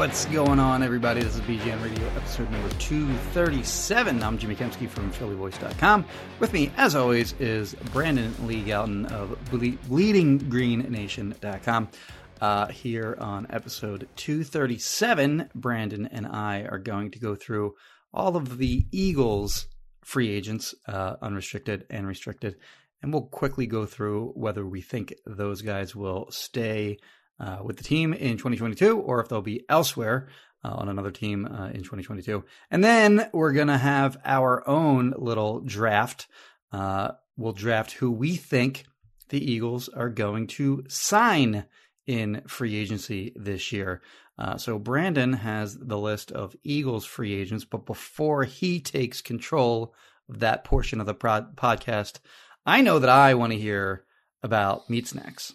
What's going on, everybody? This is BGN Radio, episode number 237. I'm Jimmy Kempski from PhillyVoice.com. With me, as always, is Brandon Lee Gowton of Ble- BleedingGreenNation.com. Uh, here on episode 237, Brandon and I are going to go through all of the Eagles free agents, uh, unrestricted and restricted, and we'll quickly go through whether we think those guys will stay uh, with the team in 2022 or if they'll be elsewhere uh, on another team uh, in 2022. And then we're going to have our own little draft. Uh, we'll draft who we think the Eagles are going to sign in free agency this year. Uh, so Brandon has the list of Eagles free agents, but before he takes control of that portion of the prod- podcast, I know that I want to hear about meat snacks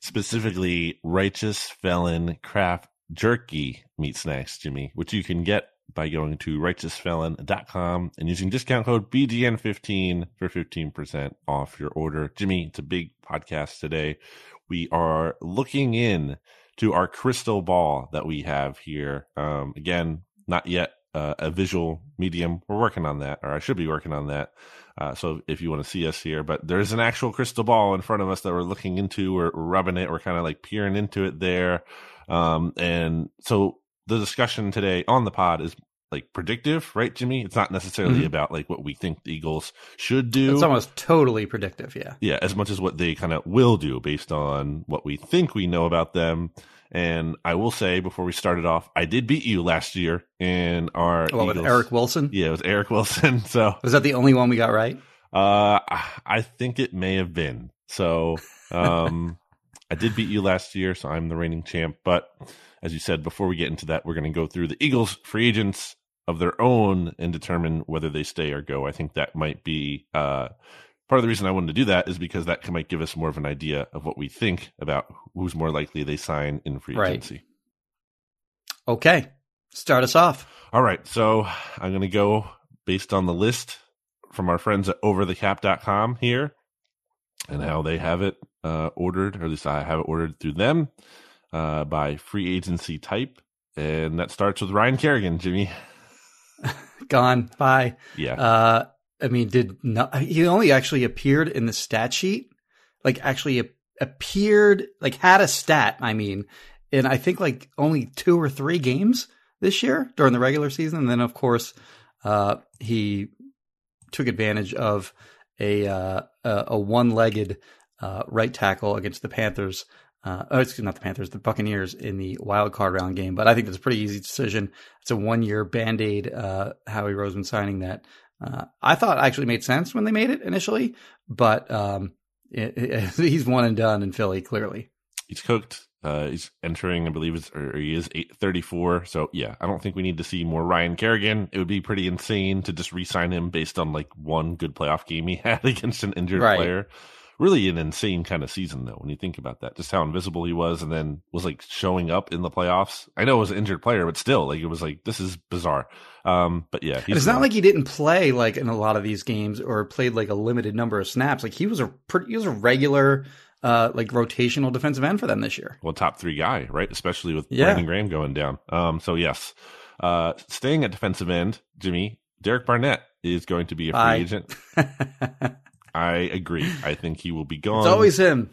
specifically righteous felon craft jerky meat snacks, Jimmy, which you can get by going to righteousfelon.com and using discount code BGN15 for 15% off your order. Jimmy, it's a big podcast today. We are looking in to our crystal ball that we have here. Um, again, not yet uh, a visual medium. We're working on that, or I should be working on that. Uh, so if you want to see us here, but there's an actual crystal ball in front of us that we're looking into. We're, we're rubbing it. We're kind of like peering into it there. Um, and so the discussion today on the pod is like predictive, right, Jimmy? It's not necessarily Mhm. about like what we think the Eagles should do. It's almost totally predictive, yeah. Yeah, as much as what they kind of will do based on what we think we know about them. And I will say before we started off, I did beat you last year in our Well, with Eric Wilson, Yeah, it was Eric Wilson. So was that the only one we got right? uh I think it may have been. So um I did beat you last year, so I'm the reigning champ. But as you said, before we get into that, we're gonna go through the Eagles free agents of their own and determine whether they stay or go. I think that might be uh part of the reason I wanted to do that is because that might give us more of an idea of what we think about who's more likely they sign in free Right. agency. Okay, start us off. All right, so I'm going to go based on the list from our friends at overthecap.com here and how they have it uh, ordered, or at least I have it ordered through them uh, by free agency type. And that starts with Ryan Kerrigan, Jimmy. Gone. Bye. Yeah. Uh, I mean, did not, he only actually appeared in the stat sheet, like actually appeared, like had a stat, I mean, in I think like only two or three games this year during the regular season. And then of course, uh, he took advantage of a, uh, a, a one-legged, uh, right tackle against the Panthers. Uh, oh, excuse me, not the Panthers, the Buccaneers in the wild card round game. But I think that's a pretty easy decision. It's a one year band aid, uh, Howie Roseman signing that. Uh, I thought actually made sense when they made it initially, but um, it, it- he's one and done in Philly, clearly. he's cooked. Uh, he's entering, I believe, it's, or he is eight, 34. So, yeah, I don't think we need to see more Ryan Kerrigan. It would be pretty insane to just re sign him based on like one good playoff game he had against an injured Right. player. Really an insane kind of season though when you think about that. Just how invisible he was and then was like showing up in the playoffs. I know it was an injured player but still like it was like this is bizarre. Um but yeah it's not like he didn't play like in a lot of these games or played like a limited number of snaps. Like he was a pretty he was a regular uh like rotational defensive end for them this year. Well top three guy right? Especially with yeah. brandon graham going down. Um so yes. Uh staying at defensive end jimmy derek barnett is going to be a free Bye. agent I agree. I think he will be gone. It's always him.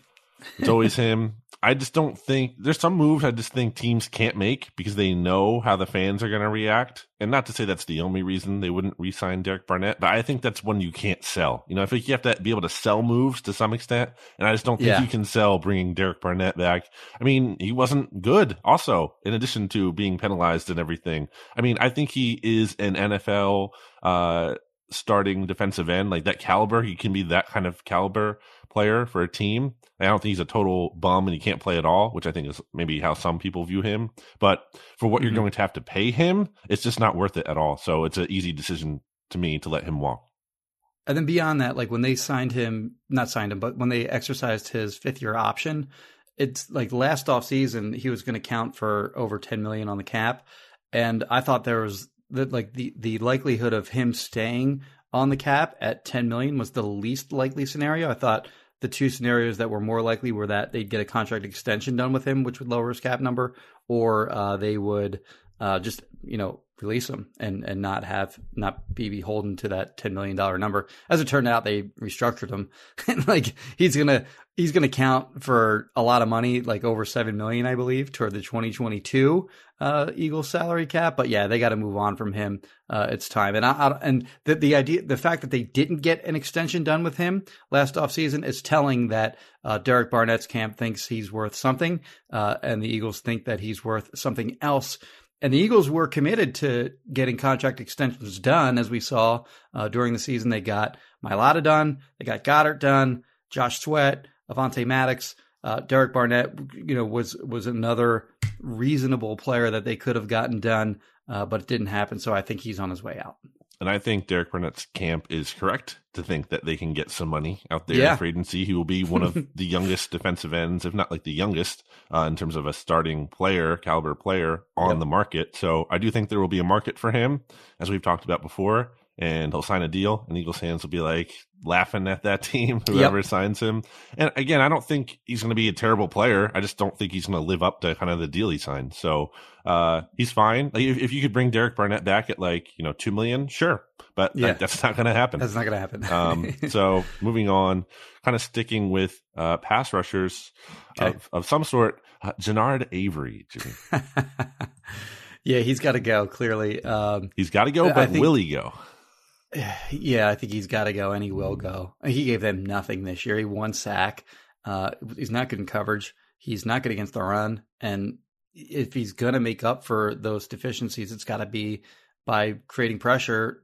It's always him. I just don't think there's some moves I just think teams can't make because they know how the fans are going to react. And not to say that's the only reason they wouldn't re-sign Derek Barnett, but I think that's one you can't sell. You know, I think you have to be able to sell moves to some extent, and I just don't think yeah. you can sell bringing Derek Barnett back. I mean, he wasn't good. Also, in addition to being penalized and everything, I mean, I think he is an NFL uh, starting defensive end, like that caliber. He can be that kind of caliber player for a team. I don't think he's a total bum and he can't play at all, which I think is maybe how some people view him. But for what mm-hmm. you're going to have to pay him, it's just not worth it at all. So it's an easy decision to me to let him walk. And then beyond that, like when they signed him, not signed him, but when they exercised his fifth year option, it's like last off season he was going to count for over 10 million on the cap. And I thought there was that like the the likelihood of him staying on the cap at 10 million was the least likely scenario. I thought the two scenarios that were more likely were that they'd get a contract extension done with him, which would lower his cap number, or uh, they would uh, just you know release him and and not have not be beholden to that ten million dollar number. As it turned out, they restructured him, and like he's gonna he's gonna count for a lot of money, like over seven million, I believe, toward the twenty twenty two uh, Eagles salary cap. But yeah, they got to move on from him. Uh, it's time, and I, I, and the the idea the fact that they didn't get an extension done with him last offseason is telling that uh, Derek Barnett's camp thinks he's worth something, uh, and the Eagles think that he's worth something else. And the Eagles were committed to getting contract extensions done, as we saw uh, during the season. They got Mailata done, they got Goedert done, Josh Sweat, Avonte Maddox, uh, Derek Barnett. You know, was was another reasonable player that they could have gotten done, uh, but it didn't happen. So I think he's on his way out. And I think Derek Barnett's camp is correct to think that they can get some money out there yeah. in free agency. He will be one of the youngest defensive ends, if not like the youngest, uh, in terms of a starting player, caliber player on yep. the market. So I do think there will be a market for him, as we've talked about before and he'll sign a deal, and Eagles fans will be like laughing at that team, whoever yep. signs him. And again, I don't think he's going to be a terrible player. I just don't think he's going to live up to kind of the deal he signed. So uh, he's fine. Like if, if, you could bring Derek Barnett back at like you know two million, sure, but yeah. that, that's not going to happen. That's not going to happen. um, so moving on, kind of sticking with uh, pass rushers okay. of, of some sort. Uh, Genard Avery, Jimmy. yeah, he's got to go. Clearly, um, he's got to go. But think, will he go? Yeah, I think he's got to go, and he will go. He gave them nothing this year. He won sack. Uh, he's not good in coverage. He's not good against the run. And if he's going to make up for those deficiencies, it's got to be by creating pressure,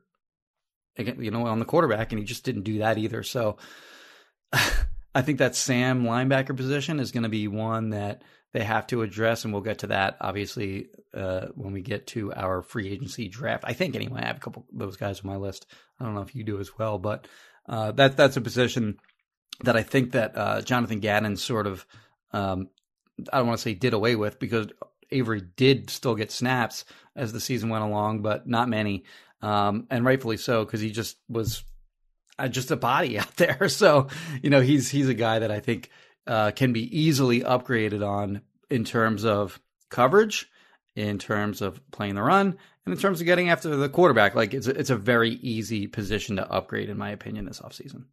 you know, on the quarterback. And he just didn't do that either. So I think that Sam linebacker position is going to be one that they have to address, and we'll get to that obviously uh, when we get to our free agency draft. I think anyway, I have a couple of those guys on my list. I don't know if you do as well, but uh, that that's a position that I think that uh, Jonathan Gannon sort of um, I don't want to say did away with because Avery did still get snaps as the season went along, but not many, um, and rightfully so because he just was uh, just a body out there. So you know he's he's a guy that I think uh, can be easily upgraded on in terms of coverage, in terms of playing the run, and in terms of getting after the quarterback. Like it's a, it's a very easy position to upgrade, in my opinion, this offseason.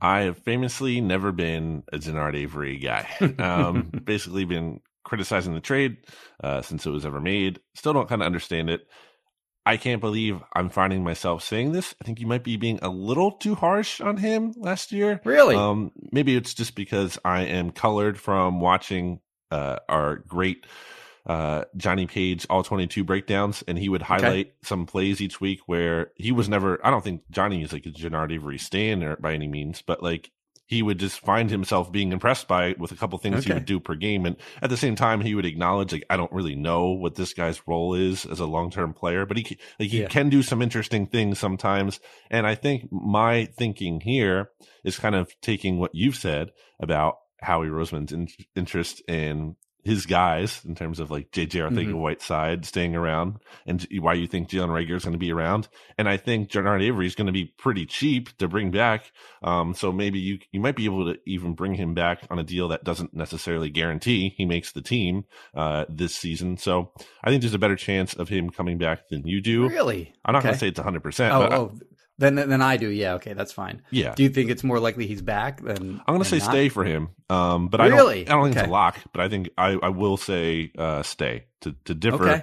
I have famously never been a Genard Avery guy. Um, basically, been criticizing the trade uh, since it was ever made. Still don't kind of understand it. I can't believe I'm finding myself saying this. I think you might be being a little too harsh on him last year. Really? Um, maybe it's just because I am colored from watching uh, our great uh, Johnny Page all 22 breakdowns, and he would highlight okay. some plays each week where he was never. I don't think Johnny is like a Genard Avery stand by any means, but like he would just find himself being impressed by it with a couple things Okay. he would do per game. And at the same time, he would acknowledge, like, I don't really know what this guy's role is as a long term player, but he, like, he Yeah. can do some interesting things sometimes. And I think my thinking here is kind of taking what you've said about Howie Roseman's in- interest in his guys in terms of like JJ Arcega-Whiteside staying around and why you think Jalen Reagor is going to be around. And I think Genard Avery is going to be pretty cheap to bring back. Um, so maybe you, you might be able to even bring him back on a deal that doesn't necessarily guarantee he makes the team, uh, this season. So I think there's a better chance of him coming back than you do. Really? I'm not going to say it's 100%, Oh, but I- oh, then then I do. Yeah, okay, that's fine. yeah. Do you think it's more likely he's back than I'm going to say not? stay for him. Um, but Really? I don't, I don't think it's a lock, but I think I, I will say, uh, stay to, to differ. Okay.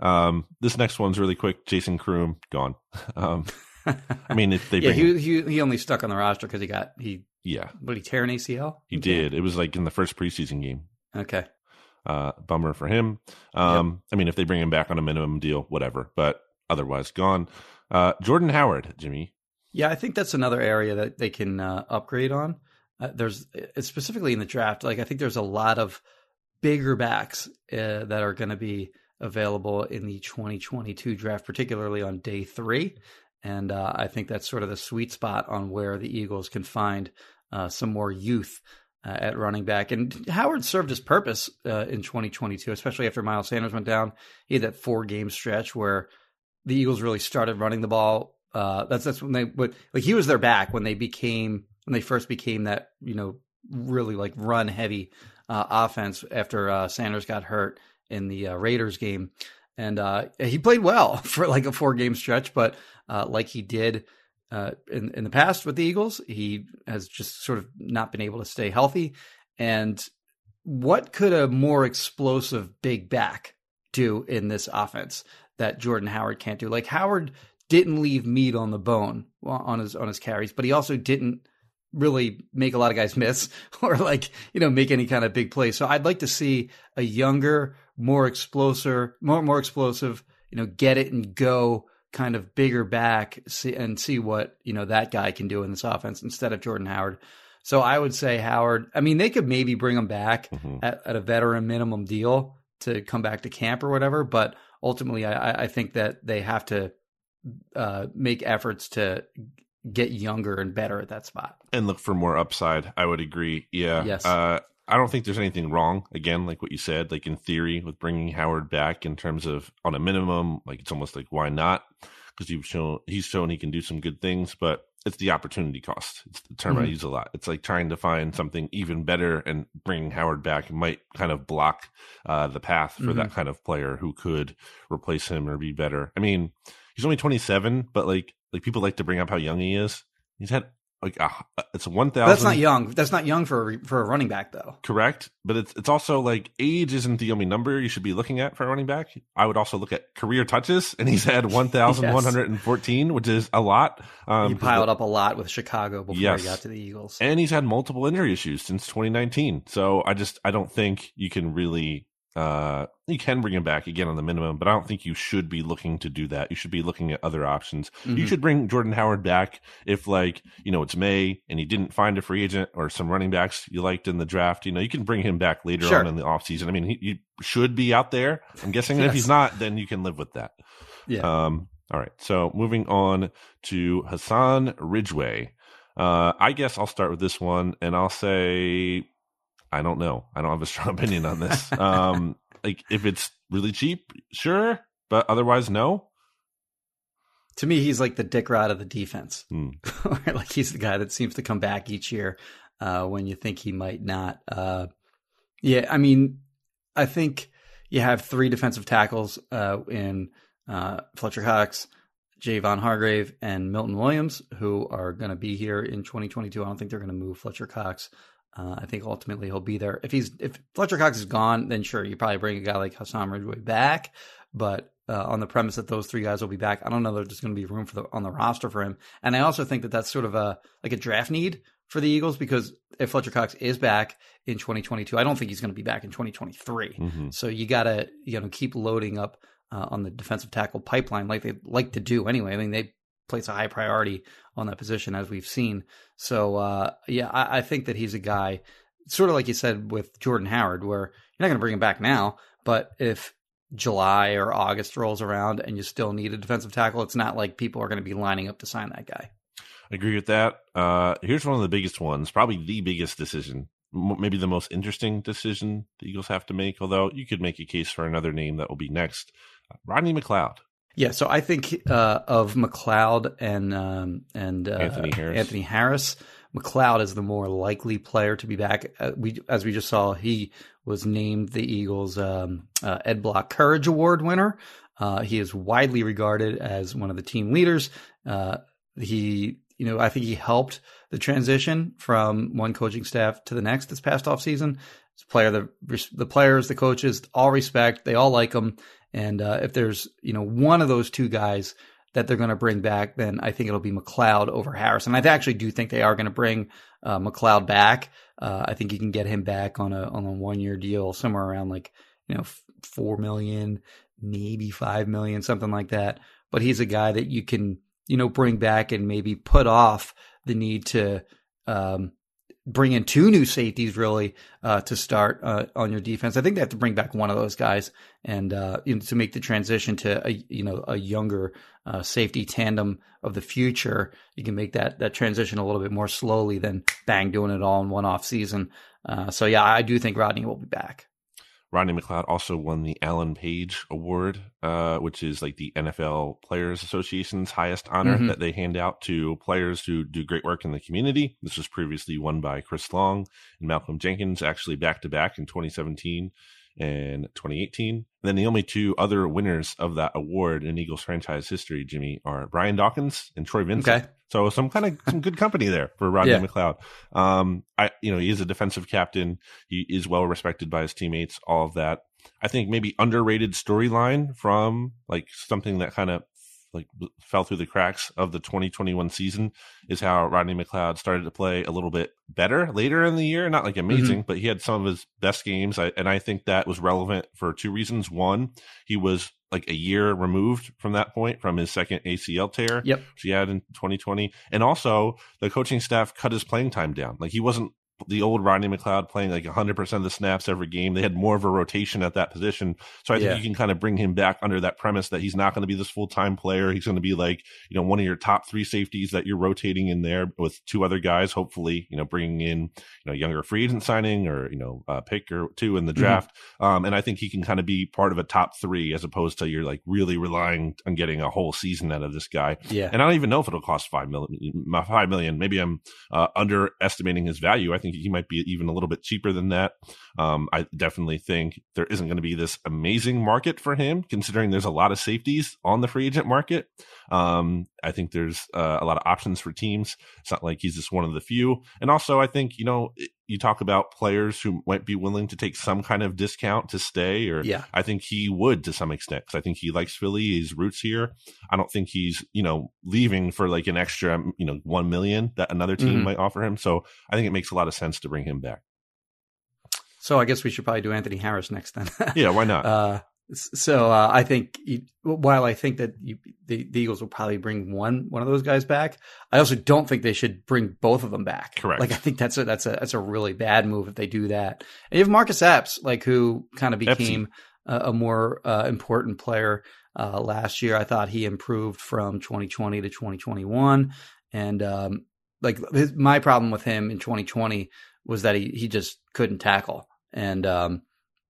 Um, this next one's really quick. Jason Croom gone. Um, I mean, if they yeah, bring, he, he he only stuck on the roster because he got he yeah, did he tear an ACL? he did. It was like in the first preseason game. Okay. Uh, bummer for him. Um, I mean, if they bring him back on a minimum deal, whatever, but otherwise gone. Uh, Jordan Howard, Jimmy. Yeah, I think that's another area that they can uh, upgrade on. Uh, there's it's specifically in the draft. Like I think there's a lot of bigger backs uh, that are going to be available in the 2022 draft, particularly on day three. And uh, I think that's sort of the sweet spot on where the Eagles can find uh, some more youth uh, at running back. And Howard served his purpose uh, in 2022, especially after Miles Sanders went down. He had that four game stretch where the Eagles really started running the ball. Uh, that's that's when they but like he was their back when they became when they first became that you know really like run heavy uh, offense after uh, Sanders got hurt in the uh, Raiders game, and uh, he played well for like a four game stretch. But uh, like he did in in the past with the Eagles, he has just sort of not been able to stay healthy. And what could a more explosive big back do in this offense that Jordan Howard can't do? Like Howard didn't leave meat on the bone on his on his carries, but he also didn't really make a lot of guys miss or like you know make any kind of big play. So I'd like to see a younger, more explosive, more more explosive, you know, get it and go kind of bigger back see, and see what you know that guy can do in this offense instead of Jordan Howard. So I would say Howard. I mean, they could maybe bring him back Mhm. at, at a veteran minimum deal to come back to camp or whatever. But ultimately, I, I- think that they have to uh, make efforts to get younger and better at that spot. and look for more upside. I would agree. Yeah. Yes. Uh, I don't think there's anything wrong. Again, like what you said, like in theory, with bringing Howard back in terms of on a minimum, like it's almost like why not? Because you've shown he's shown he can do some good things, but it's the opportunity cost. It's the term I Mhm. use a lot. It's like trying to find something even better, and bringing Howard back might kind of block uh, the path for that kind of player who could replace him or be better. I mean, he's only 27, but like like people like to bring up how young he is. He's had like a, it's one thousand. That's not young. That's not young for a, for a running back, though. Correct, but it's it's also like age isn't the only number you should be looking at for a running back. I would also look at career touches, and he's had one thousand one hundred and fourteen, which is a lot. Um, he piled up a lot with Chicago before Yes. he got to the Eagles. and he's had multiple injury issues since 2019. So I just I don't think you can really uh you can bring him back again on the minimum, but I don't think you should be looking to do that. You should be looking at other options. You Mhm. should bring Jordan Howard back if like, you know, it's May and you didn't find a free agent or some running backs you liked in the draft, you know, you can bring him back later Sure. on in the offseason. I mean, he, he should be out there. I'm guessing and if he's not, then you can live with that. Yeah. Um, all right. So moving on to Hassan Ridgeway. Uh, I guess I'll start with this one and I'll say, I don't know. I don't have a strong opinion on this. um, like if it's really cheap, sure, but otherwise, no. to me, he's like the dick rod of the defense. Hmm. like he's the guy that seems to come back each year uh, when you think he might not. Uh, yeah, I mean, I think you have three defensive tackles uh, in uh, Fletcher Cox, Javon Hargrave, and Milton Williams, who are going to be here in 2022. I don't think they're going to move Fletcher Cox. Uh, I think ultimately he'll be there. If he's if Fletcher Cox is gone, then sure you probably bring a guy like Hassan Ridgeway back. But uh, on the premise that those three guys will be back, I don't know that there's going to be room for the on the roster for him. And I also think that that's sort of a like a draft need for the Eagles because if Fletcher Cox is back in 2022, I don't think he's going to be back in 2023. hmm So you got to you know keep loading up uh, on the defensive tackle pipeline like they like to do anyway. I mean they place a high priority on that position as we've seen. So uh, yeah, I, I think that he's a guy, sort of like you said with Jordan Howard, where you're not going to bring him back now, but if July or August rolls around and you still need a defensive tackle, it's not like people are going to be lining up to sign that guy. I agree with that. Uh, here's one of the biggest ones, probably the biggest decision, m- maybe the most interesting decision the Eagles have to make. Although you could make a case for another name that will be next, Rodney McLeod. Yeah, so I think uh, of McLeod and um, and uh, Anthony Harris. Anthony Harris. McLeod is the more likely player to be back. Uh, we, as we just saw, he was named the Eagles' um, uh, Ed Block Courage Award winner. Uh, he is widely regarded as one of the team leaders. Uh, he, you know, I think he helped the transition from one coaching staff to the next this past off season. It's a player the the players, the coaches, all respect. They all like him. And uh, if there's you know one of those two guys that they're going to bring back, then I think it'll be McLeod over Harrison. I actually do think they are going to bring uh, McLeod back. Uh, I think you can get him back on a on a one year deal somewhere around like you know four million, maybe five million, something like that. But he's a guy that you can you know bring back and maybe put off the need to um, bring in two new safeties really uh, to start uh, on your defense. I think they have to bring back one of those guys and uh, you know, to make the transition to a you know a younger uh, safety tandem of the future. You can make that that transition a little bit more slowly than bang doing it all in one off season. Uh, so yeah, I do think Rodney will be back. Rodney McLeod also won the Alan Page Award, uh, which is like the NFL Players Association's highest honor mm-hmm. that they hand out to players who do great work in the community. This was previously won by Chris Long and Malcolm Jenkins, actually back to back in 2017 and 2018. And then the only two other winners of that award in Eagles franchise history, Jimmy, are Brian Dawkins and Troy Vincent. Okay. So some kind of some good company there for Rodney yeah. McLeod. Um, I you know he is a defensive captain. He is well respected by his teammates. All of that. I think maybe underrated storyline from like something that kind of like fell through the cracks of the 2021 season is how Rodney McLeod started to play a little bit better later in the year. Not like amazing, mm-hmm. but he had some of his best games. I, and I think that was relevant for two reasons. One, he was like a year removed from that point from his second ACL tear, yep. which he had in 2020. And also the coaching staff cut his playing time down. Like he wasn't the old Rodney McLeod playing like 100% of the snaps every game. They had more of a rotation at that position. So I think yeah. you can kind of bring him back under that premise that he's not going to be this full time player. He's going to be like, you know, one of your top three safeties that you're rotating in there with two other guys, hopefully, you know, bringing in, you know, younger free agent signing or, you know, a pick or two in the mm-hmm. draft. Mm-hmm. Um, and I think he can kind of be part of a top three as opposed to you're like really relying on getting a whole season out of this guy. Yeah. And I don't even know if it'll cost five million, five million. Maybe I'm uh, underestimating his value. I think he might be even a little bit cheaper than that. Um, I definitely think there isn't going to be this amazing market for him, considering there's a lot of safeties on the free agent market. Um, I think there's uh, a lot of options for teams. It's not like he's just one of the few. And also, I think, you know, you talk about players who might be willing to take some kind of discount to stay, or yeah. I think he would to some extent because I think he likes Philly, his roots here. I don't think he's, you know, leaving for like an extra, you know, one million that another team mm-hmm. might offer him. So I think it makes a lot of sense to bring him back. So I guess we should probably do Anthony Harris next then. yeah, why not? Uh, so uh, I think while I think that you, the, the, Eagles will probably bring one one of those guys back, I also don't think they should bring both of them back. Correct. Like I think that's a that's a that's a really bad move if they do that. And you have Marcus Epps, like who kind of became a, a, more uh, important player uh, last year. I thought he improved from 2020 to 2021, and um, like his, my problem with him in 2020 was that he he just couldn't tackle and. Um,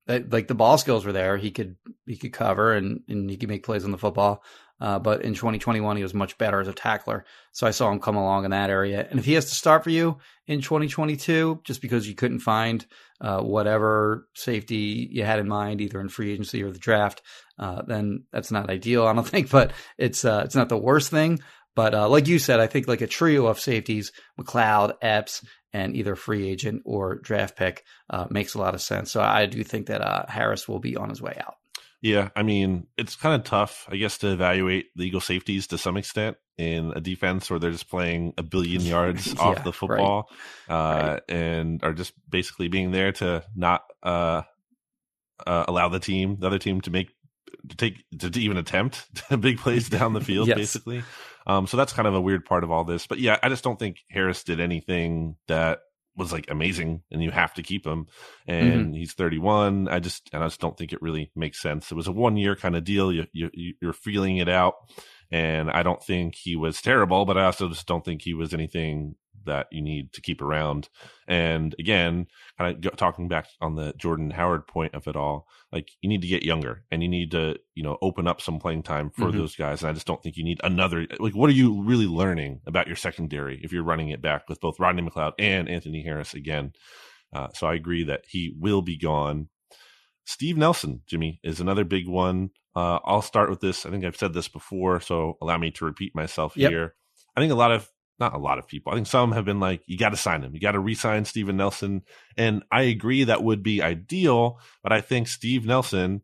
like the ball skills were there. He could he could cover and, and he could make plays on the football. Uh, but in 2021, he was much better as a tackler. So I saw him come along in that area. And if he has to start for you in 2022, just because you couldn't find uh, whatever safety you had in mind, either in free agency or the draft, uh, then that's not ideal, I don't think. But it's uh, it's not the worst thing. But uh, like you said, I think like a trio of safeties, McLeod, Epps, and either free agent or draft pick uh, makes a lot of sense. So I do think that uh, Harris will be on his way out. Yeah, I mean, it's kind of tough, I guess, to evaluate legal safeties to some extent in a defense where they're just playing a billion yards yeah, off the football right. Uh, right. and are just basically being there to not uh, uh, allow the team, the other team, to make to take to, to even attempt big plays down the field, yes. basically. Um, so that's kind of a weird part of all this. But yeah, I just don't think Harris did anything that was like amazing and you have to keep him and mm-hmm. he's 31 i just and i just don't think it really makes sense it was a one year kind of deal you, you you're feeling it out and i don't think he was terrible but i also just don't think he was anything that you need to keep around. And again, kind of talking back on the Jordan Howard point of it all, like you need to get younger and you need to, you know, open up some playing time for mm-hmm. those guys. And I just don't think you need another, like, what are you really learning about your secondary if you're running it back with both Rodney McLeod and Anthony Harris again? Uh, so I agree that he will be gone. Steve Nelson, Jimmy, is another big one. Uh, I'll start with this. I think I've said this before, so allow me to repeat myself yep. here. I think a lot of not a lot of people. I think some have been like, you got to sign him. You got to re-sign Steven Nelson. And I agree that would be ideal, but I think Steve Nelson,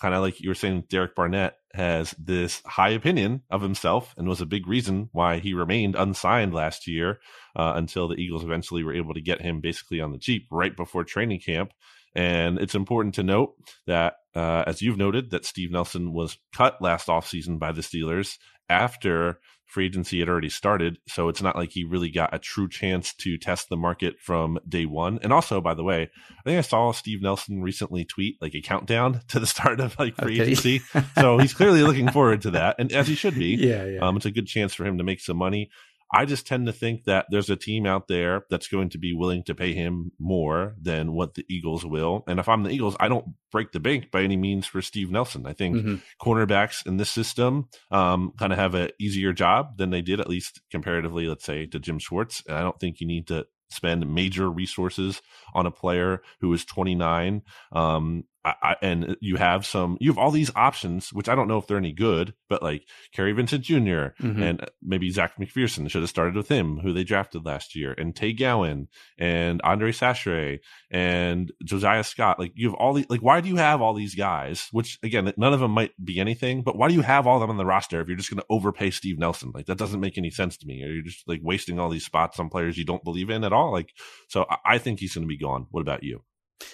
kind of like you were saying, Derek Barnett has this high opinion of himself and was a big reason why he remained unsigned last year uh, until the Eagles eventually were able to get him basically on the cheap right before training camp. And it's important to note that, uh, as you've noted, that Steve Nelson was cut last offseason by the Steelers after free agency had already started. So it's not like he really got a true chance to test the market from day one. And also, by the way, I think I saw Steve Nelson recently tweet like a countdown to the start of like free okay. agency. so he's clearly looking forward to that. And as he should be. Yeah, yeah. Um, it's a good chance for him to make some money. I just tend to think that there's a team out there that's going to be willing to pay him more than what the Eagles will. And if I'm the Eagles, I don't break the bank by any means for Steve Nelson. I think mm-hmm. cornerbacks in this system um, kind of have an easier job than they did, at least comparatively, let's say, to Jim Schwartz. And I don't think you need to spend major resources on a player who is 29. Um, I, I, and you have some, you have all these options, which I don't know if they're any good, but like Kary Vincent junior mm-hmm. and maybe Zech McPhearson should have started with him, who they drafted last year, and Tay Gowan and Andre Chachere and Josiah Scott. Like you have all these, like, why do you have all these guys? Which again, none of them might be anything, but why do you have all of them on the roster if you're just going to overpay Steve Nelson? Like that doesn't make any sense to me. Or you're just like wasting all these spots on players you don't believe in at all. Like, so I, I think he's going to be gone. What about you?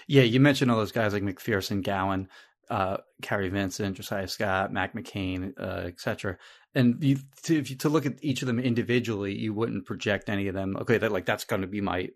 Yeah, you mentioned all those guys like McPhearson, Gowan, uh, Kary Vincent, Josiah Scott, Mac McCain, uh, etc. And you, to, if you, to look at each of them individually, you wouldn't project any of them. Okay, that like that's going to be my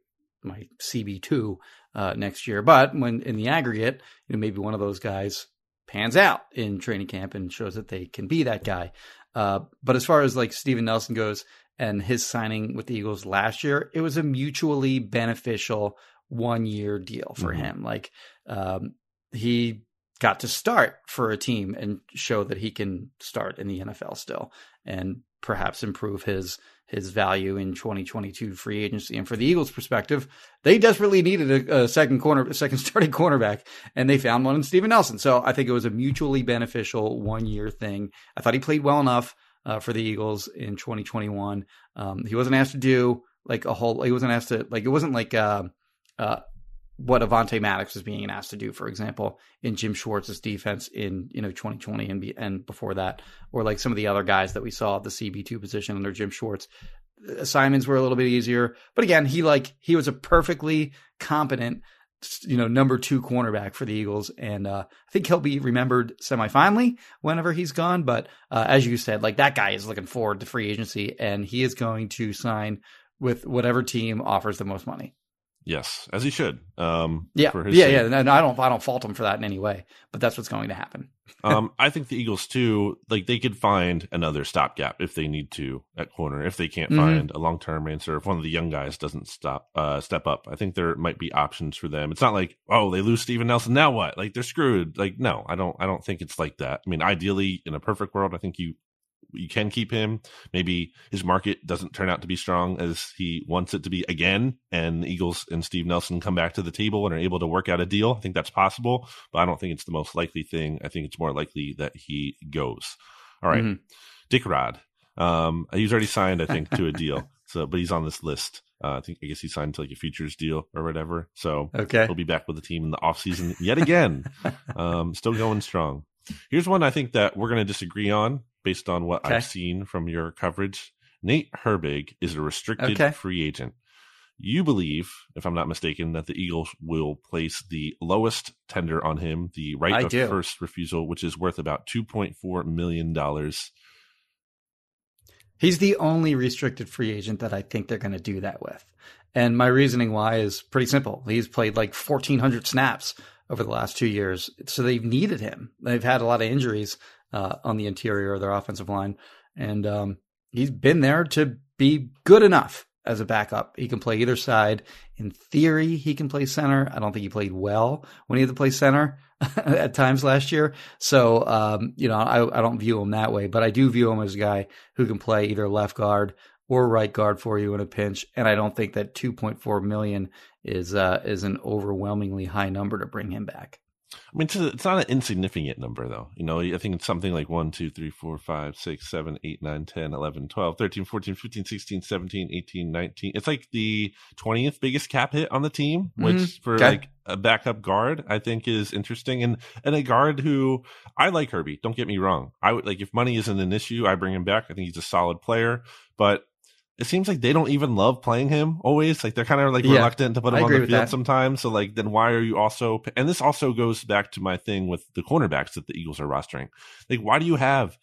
my CB two uh, next year. But when in the aggregate, you know, maybe one of those guys pans out in training camp and shows that they can be that guy. Uh, but as far as like Steven Nelson goes and his signing with the Eagles last year, it was a mutually beneficial one year deal for mm-hmm. him. Like um, he got to start for a team and show that he can start in the NFL still, and perhaps improve his his value in 2022 free agency. And for the Eagles' perspective, they desperately needed a, a second corner, a second starting cornerback, and they found one in Steven Nelson. So I think it was a mutually beneficial one year thing. I thought he played well enough uh, for the Eagles in 2021. Um, he wasn't asked to do like a whole. He wasn't asked to like. It wasn't like. Uh, uh, what Avonte Maddox was being asked to do, for example, in Jim Schwartz's defense in you know 2020 and be, and before that, or like some of the other guys that we saw at the CB two position under Jim Schwartz. Assignments were a little bit easier, but again, he like he was a perfectly competent, you know, number two cornerback for the Eagles, and uh, I think he'll be remembered semi-finally whenever he's gone. But uh, as you said, like that guy is looking forward to free agency, and he is going to sign with whatever team offers the most money. Yes, as he should. Um, yeah, yeah, sake. yeah. And I don't, I don't fault him for that in any way. But that's what's going to happen. um, I think the Eagles too, like they could find another stopgap if they need to at corner. If they can't mm-hmm. find a long term answer, if one of the young guys doesn't stop, uh, step up, I think there might be options for them. It's not like oh they lose Steven Nelson now what? Like they're screwed. Like no, I don't, I don't think it's like that. I mean, ideally in a perfect world, I think you you can keep him. Maybe his market doesn't turn out to be strong as he wants it to be again, and the Eagles and Steve Nelson come back to the table and are able to work out a deal. I think that's possible, but I don't think it's the most likely thing. I think it's more likely that he goes. All right. mm-hmm. Dick Rod. Um, he's already signed, I think, to a deal. So, but he's on this list. Uh, I think I guess he signed to like a futures deal or whatever. So okay, he'll be back with the team in the off season yet again. um, still going strong. Here's one I think that we're going to disagree on based on what okay. I've seen from your coverage. Nate Herbig is a restricted okay. free agent. You believe, if I'm not mistaken, that the Eagles will place the lowest tender on him, the right I of do. first refusal, which is worth about $2.4 million. He's the only restricted free agent that I think they're going to do that with. And my reasoning why is pretty simple. He's played like 1,400 snaps over the last two years. So they've needed him. They've had a lot of injuries uh, on the interior of their offensive line. And um, he's been there to be good enough as a backup. He can play either side. In theory, he can play center. I don't think he played well when he had to play center at times last year. So, um, you know, I, I don't view him that way, but I do view him as a guy who can play either left guard or right guard for you in a pinch. And I don't think that 2.4 million is uh, is an overwhelmingly high number to bring him back. I mean, it's, a, it's, not an insignificant number, though. You know, I think it's something like 1, 2, 3, 4, 5, 6, 7, 8, 9, 10, 11, 12, 13, 14, 15, 16, 17, 18, 19. It's like the 20th biggest cap hit on the team, which mm-hmm. for okay. like a backup guard, I think is interesting. And, and a guard who I like Herbie, don't get me wrong. I would like if money isn't an issue, I bring him back. I think he's a solid player, but it seems like they don't even love playing him always. Like they're kind of like yeah, reluctant to put him on the field that. sometimes. So like, then why are you also? And this also goes back to my thing with the cornerbacks that the Eagles are rostering. Like, why do you have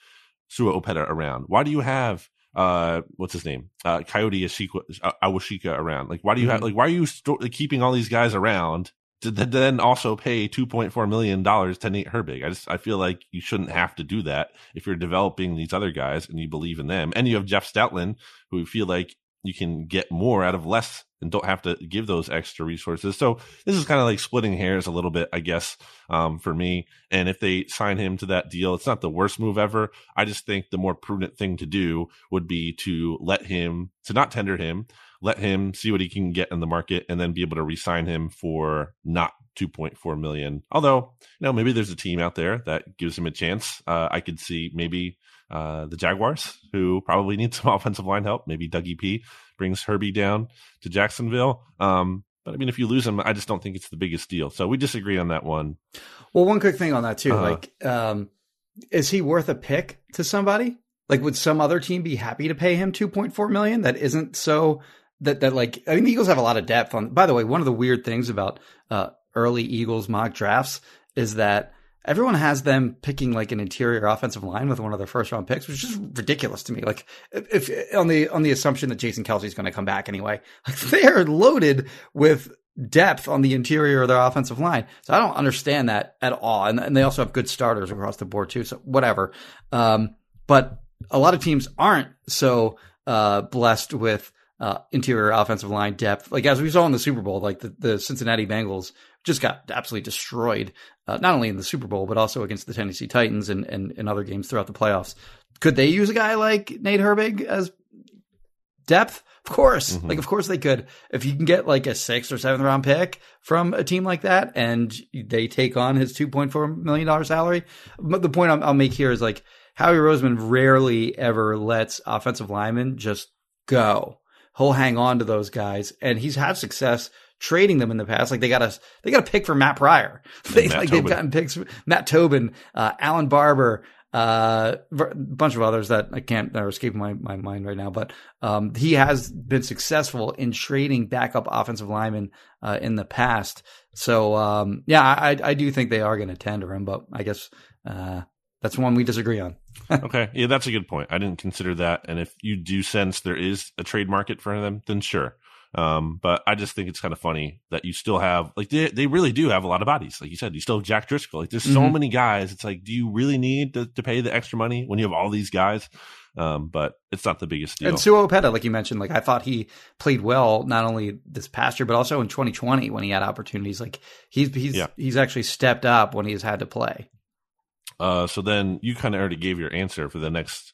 Sua Opeta around? Why do you have uh what's his name uh Kayode Awosika, uh, Awosika around? Like, why do you mm-hmm. have like why are you st- keeping all these guys around to then also pay $2.4 million to Nate Herbig. I just, I feel like you shouldn't have to do that if you're developing these other guys and you believe in them. And you have Jeff Stoutland, who feel like you can get more out of less and don't have to give those extra resources. So this is kind of like splitting hairs a little bit, I guess, um, for me. And if they sign him to that deal, it's not the worst move ever. I just think the more prudent thing to do would be to let him, to not tender him, let him see what he can get in the market and then be able to re-sign him for not 2.4 million. Although, you know, maybe there's a team out there that gives him a chance. Uh, I could see maybe uh, the Jaguars, who probably need some offensive line help. Maybe Dougie P brings Herbie down to Jacksonville. Um, but I mean, if you lose him, I just don't think it's the biggest deal. So we disagree on that one. Well, one quick thing on that too, uh like, um, is he worth a pick to somebody? Like, would some other team be happy to pay him 2.4 million that isn't so that that like I mean the Eagles have a lot of depth on. By the way, one of the weird things about uh, early Eagles mock drafts is that everyone has them picking like an interior offensive line with one of their first round picks, which is ridiculous to me. Like if, if on the on the assumption that Jason Kelce is going to come back anyway, like they are loaded with depth on the interior of their offensive line. So I don't understand that at all. And, and they also have good starters across the board too. So whatever. Um, but a lot of teams aren't so uh, blessed with uh, interior offensive line depth. Like as we saw in the Super Bowl, like the, the Cincinnati Bengals just got absolutely destroyed, uh, not only in the Super Bowl, but also against the Tennessee Titans and, and, and other games throughout the playoffs. Could they use a guy like Nate Herbig as depth? Of course. Mm-hmm. Like, of course they could. If you can get like a sixth or seventh round pick from a team like that and they take on his $2.4 million salary. But the point I'll make here is like Howie Roseman rarely ever lets offensive linemen just go he'll hang on to those guys, and he's had success trading them in the past. Like they got a they got a pick for Matt Pryor. They, Matt like Tobin. they've gotten picks Matt Tobin, uh, Allen Barbre, uh, a bunch of others that I can't that are escaping my, my mind right now. But um, he has been successful in trading backup offensive linemen uh, in the past. So um, yeah, I I do think they are going to tender him, but I guess uh, that's one we disagree on. okay. Yeah, that's a good point. I didn't consider that. And if you do sense there is a trade market for them, then sure. Um, but I just think it's kind of funny that you still have like they they really do have a lot of bodies. Like you said, you still have Jack Driscoll. Like there's mm-hmm. so many guys. It's like, do you really need to, to pay the extra money when you have all these guys? Um, but it's not the biggest deal. And Sua Opeta, like you mentioned, like I thought he played well not only this past year but also in 2020 when he had opportunities. Like he's he's yeah. he's actually stepped up when he's had to play. Uh, so then you kind of already gave your answer for the next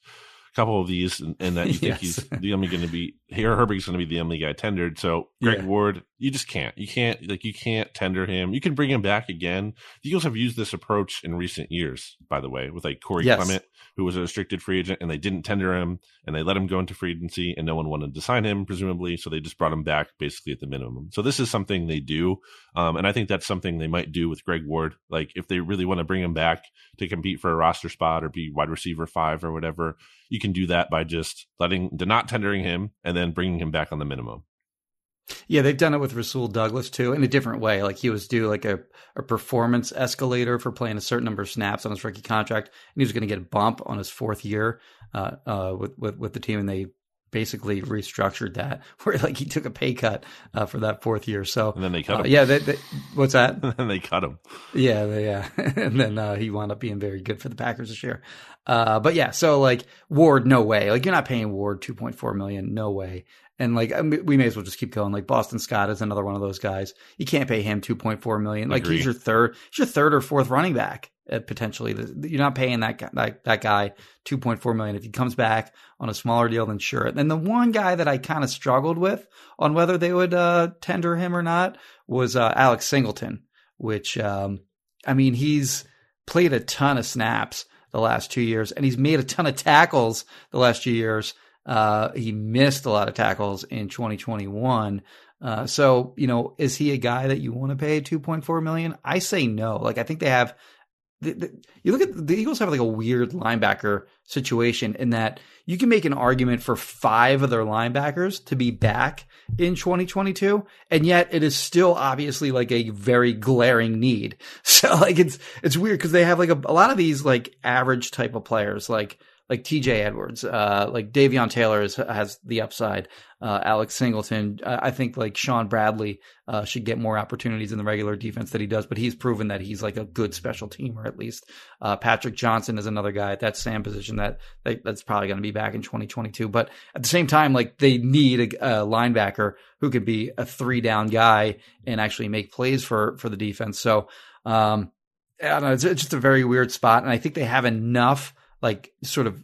couple of these, and, and that you think yes. he's the only going to be here. Herbig's going to be the only guy tendered. So Greg yeah. Ward, you just can't. You can't like you can't tender him. You can bring him back again. The Eagles have used this approach in recent years, by the way, with like Corey yes. Clement who was a restricted free agent, and they didn't tender him, and they let him go into free agency, and no one wanted to sign him, presumably, so they just brought him back basically at the minimum. So this is something they do, um, and I think that's something they might do with Greg Ward. Like if they really want to bring him back to compete for a roster spot or be wide receiver five or whatever, you can do that by just letting, not tendering him, and then bringing him back on the minimum. Yeah, they've done it with Rasul Douglas too in a different way. Like he was due like a, a performance escalator for playing a certain number of snaps on his rookie contract, and he was going to get a bump on his fourth year uh, uh, with, with with the team, and they basically restructured that where like he took a pay cut uh, for that fourth year. So And then they cut uh, him. yeah, they, they, what's that? and then they cut him. Yeah, they- yeah, and then uh, he wound up being very good for the Packers this year. Uh, but yeah, so like Ward, no way. Like you're not paying Ward 2.4 million, no way. And like I mean, we may as well just keep going. Like Boston Scott is another one of those guys. You can't pay him 2.4 million. Like he's your third, he's your third or fourth running back uh, potentially. You're not paying that guy, that, that guy 2.4 million. If he comes back on a smaller deal, then sure. And then the one guy that I kind of struggled with on whether they would uh, tender him or not was uh, Alex Singleton, which um, I mean he's played a ton of snaps the last two years, and he's made a ton of tackles the last two years. Uh, he missed a lot of tackles in 2021. Uh, so you know, is he a guy that you want to pay 2.4 million? I say no. Like I think they have. The, the, you look at the Eagles have like a weird linebacker situation in that you can make an argument for five of their linebackers to be back in 2022, and yet it is still obviously like a very glaring need. So like it's it's weird because they have like a, a lot of these like average type of players like like TJ Edwards, uh, like Davion Taylor is, has the upside. Uh, Alex Singleton, I think like Shaun Bradley uh, should get more opportunities in the regular defense that he does, but he's proven that he's like a good special teamer at least. Uh, Patrick Johnson is another guy at that Sam position that, that that's probably going to be back in 2022. But at the same time, like they need a, a linebacker who could be a three down guy and actually make plays for for the defense. So um, I don't know, it's, it's just a very weird spot, and I think they have enough like sort of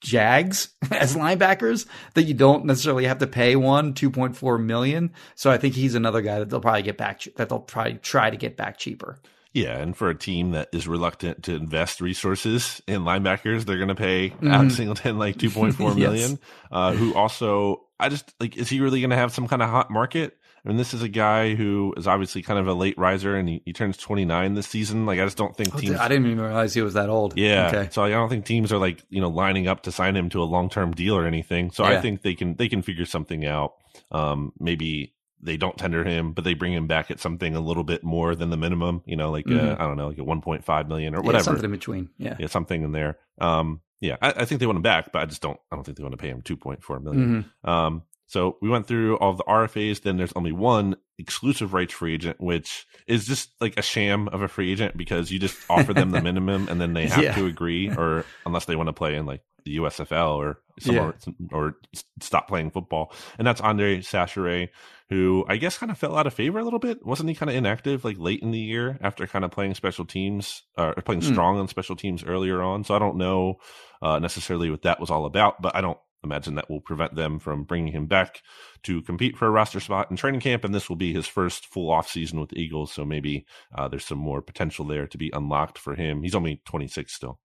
jags as linebackers that you don't necessarily have to pay one 2.4 million. So I think he's another guy that they'll probably get back that they'll probably try to get back cheaper. Yeah, and for a team that is reluctant to invest resources in linebackers, they're going to pay Mhm. Alex Singleton like two point four million. Yes. uh, who also, I just like, is he really going to have some kind of hot market? I mean, this is a guy who is obviously kind of a late riser, and he, he turns twenty nine this season. Like, I just don't think teams. I didn't even realize he was that old. Yeah, Okay. so I don't think teams are like you know lining up to sign him to a long term deal or anything. So I think they can they can figure something out. Um, maybe they don't tender him, but they bring him back at something a little bit more than the minimum. You know, like uh, Mhm. I don't know, like a one point five million or Yeah, whatever. something in between. Yeah. yeah, something in there. Um, yeah, I, I think they want him back, but I just don't. I don't think they want to pay him two point four million. Mhm. Um, so we went through all of the RFAs. Then there's only one exclusive rights free agent, which is just like a sham of a free agent because you just offer them the minimum and then they have Yeah. to agree, or unless they want to play in like the USFL or somewhere or stop playing football. And that's Andre Chachere, who I guess kind of fell out of favor a little bit. Wasn't he kind of inactive like late in the year after kind of playing special teams uh, or playing Hmm. strong on special teams earlier on? So I don't know uh, necessarily what that was all about, but I don't imagine that will prevent them from bringing him back to compete for a roster spot in training camp. And this will be his first full off season with the Eagles. So maybe uh, there's some more potential there to be unlocked for him. He's only 26 still.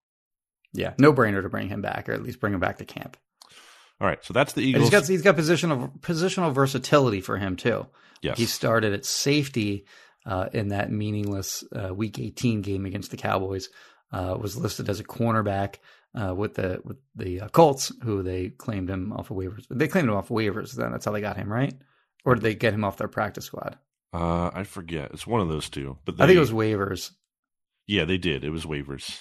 Yeah. No brainer to bring him back, or at least bring him back to camp. All right. So that's the Eagles. he's got he's got positional positional versatility for him too. yes. He started at safety uh, in that meaningless uh, Week 18 game against the Cowboys. Uh, was listed as a cornerback uh, with the with the uh, Colts, who they claimed him off of waivers. They claimed him off waivers. Then that's how they got him, right? Or did they get him off their practice squad? uh, I forget. It's one of those two. But I think it was waivers. Yeah, they did. It was waivers.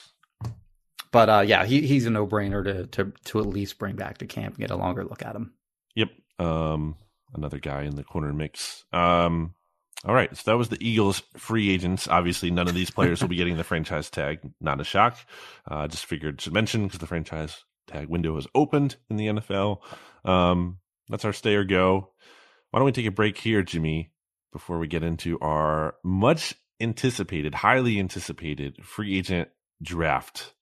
But uh, yeah, he, he's a no brainer to, to to at least bring back to camp and get a longer look at him. Yep. Um, another guy in the corner mix. Um, all right. So that was the Eagles free agents. Obviously, none of these players will be getting the franchise tag. Not a shock. Uh, just figured to mention because the franchise tag window has opened in the NFL. Um, that's our stay or go. Why don't we take a break here, Jimmy, before we get into our much anticipated, highly anticipated free agent draft?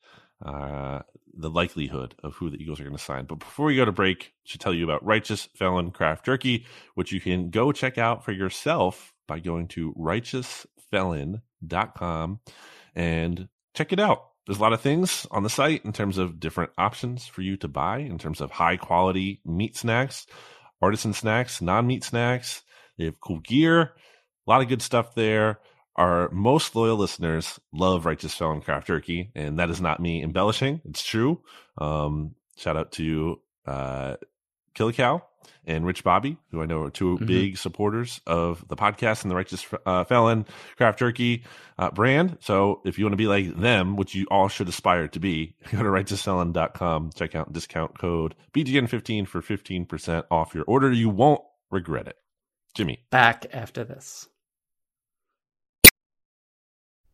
Uh, the likelihood of who the Eagles are going to sign. But before we go to break, I should tell you about Righteous Felon Craft Jerky, which you can go check out for yourself by going to righteousfelon.com and check it out. There's a lot of things on the site in terms of different options for you to buy, in terms of high quality meat snacks, artisan snacks, non meat snacks. They have cool gear, a lot of good stuff there. Our most loyal listeners love Righteous Felon Craft Jerky, and that is not me embellishing. It's true. Um, shout out to uh, Killicow and Rich Bobby, who I know are 2 Mm-hmm. big supporters of the podcast and the Righteous uh, Felon Craft Jerky uh, brand. So if you want to be like them, which you all should aspire to be, go to righteousfelon.com, check out discount code BGN15 for 15% off your order. You won't regret it. Jimmy. Back after this.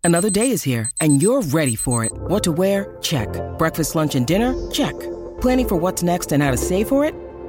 Another day is here, and you're ready for it. What to wear? Check. Breakfast, lunch, and dinner? Check. Planning for what's next and how to save for it?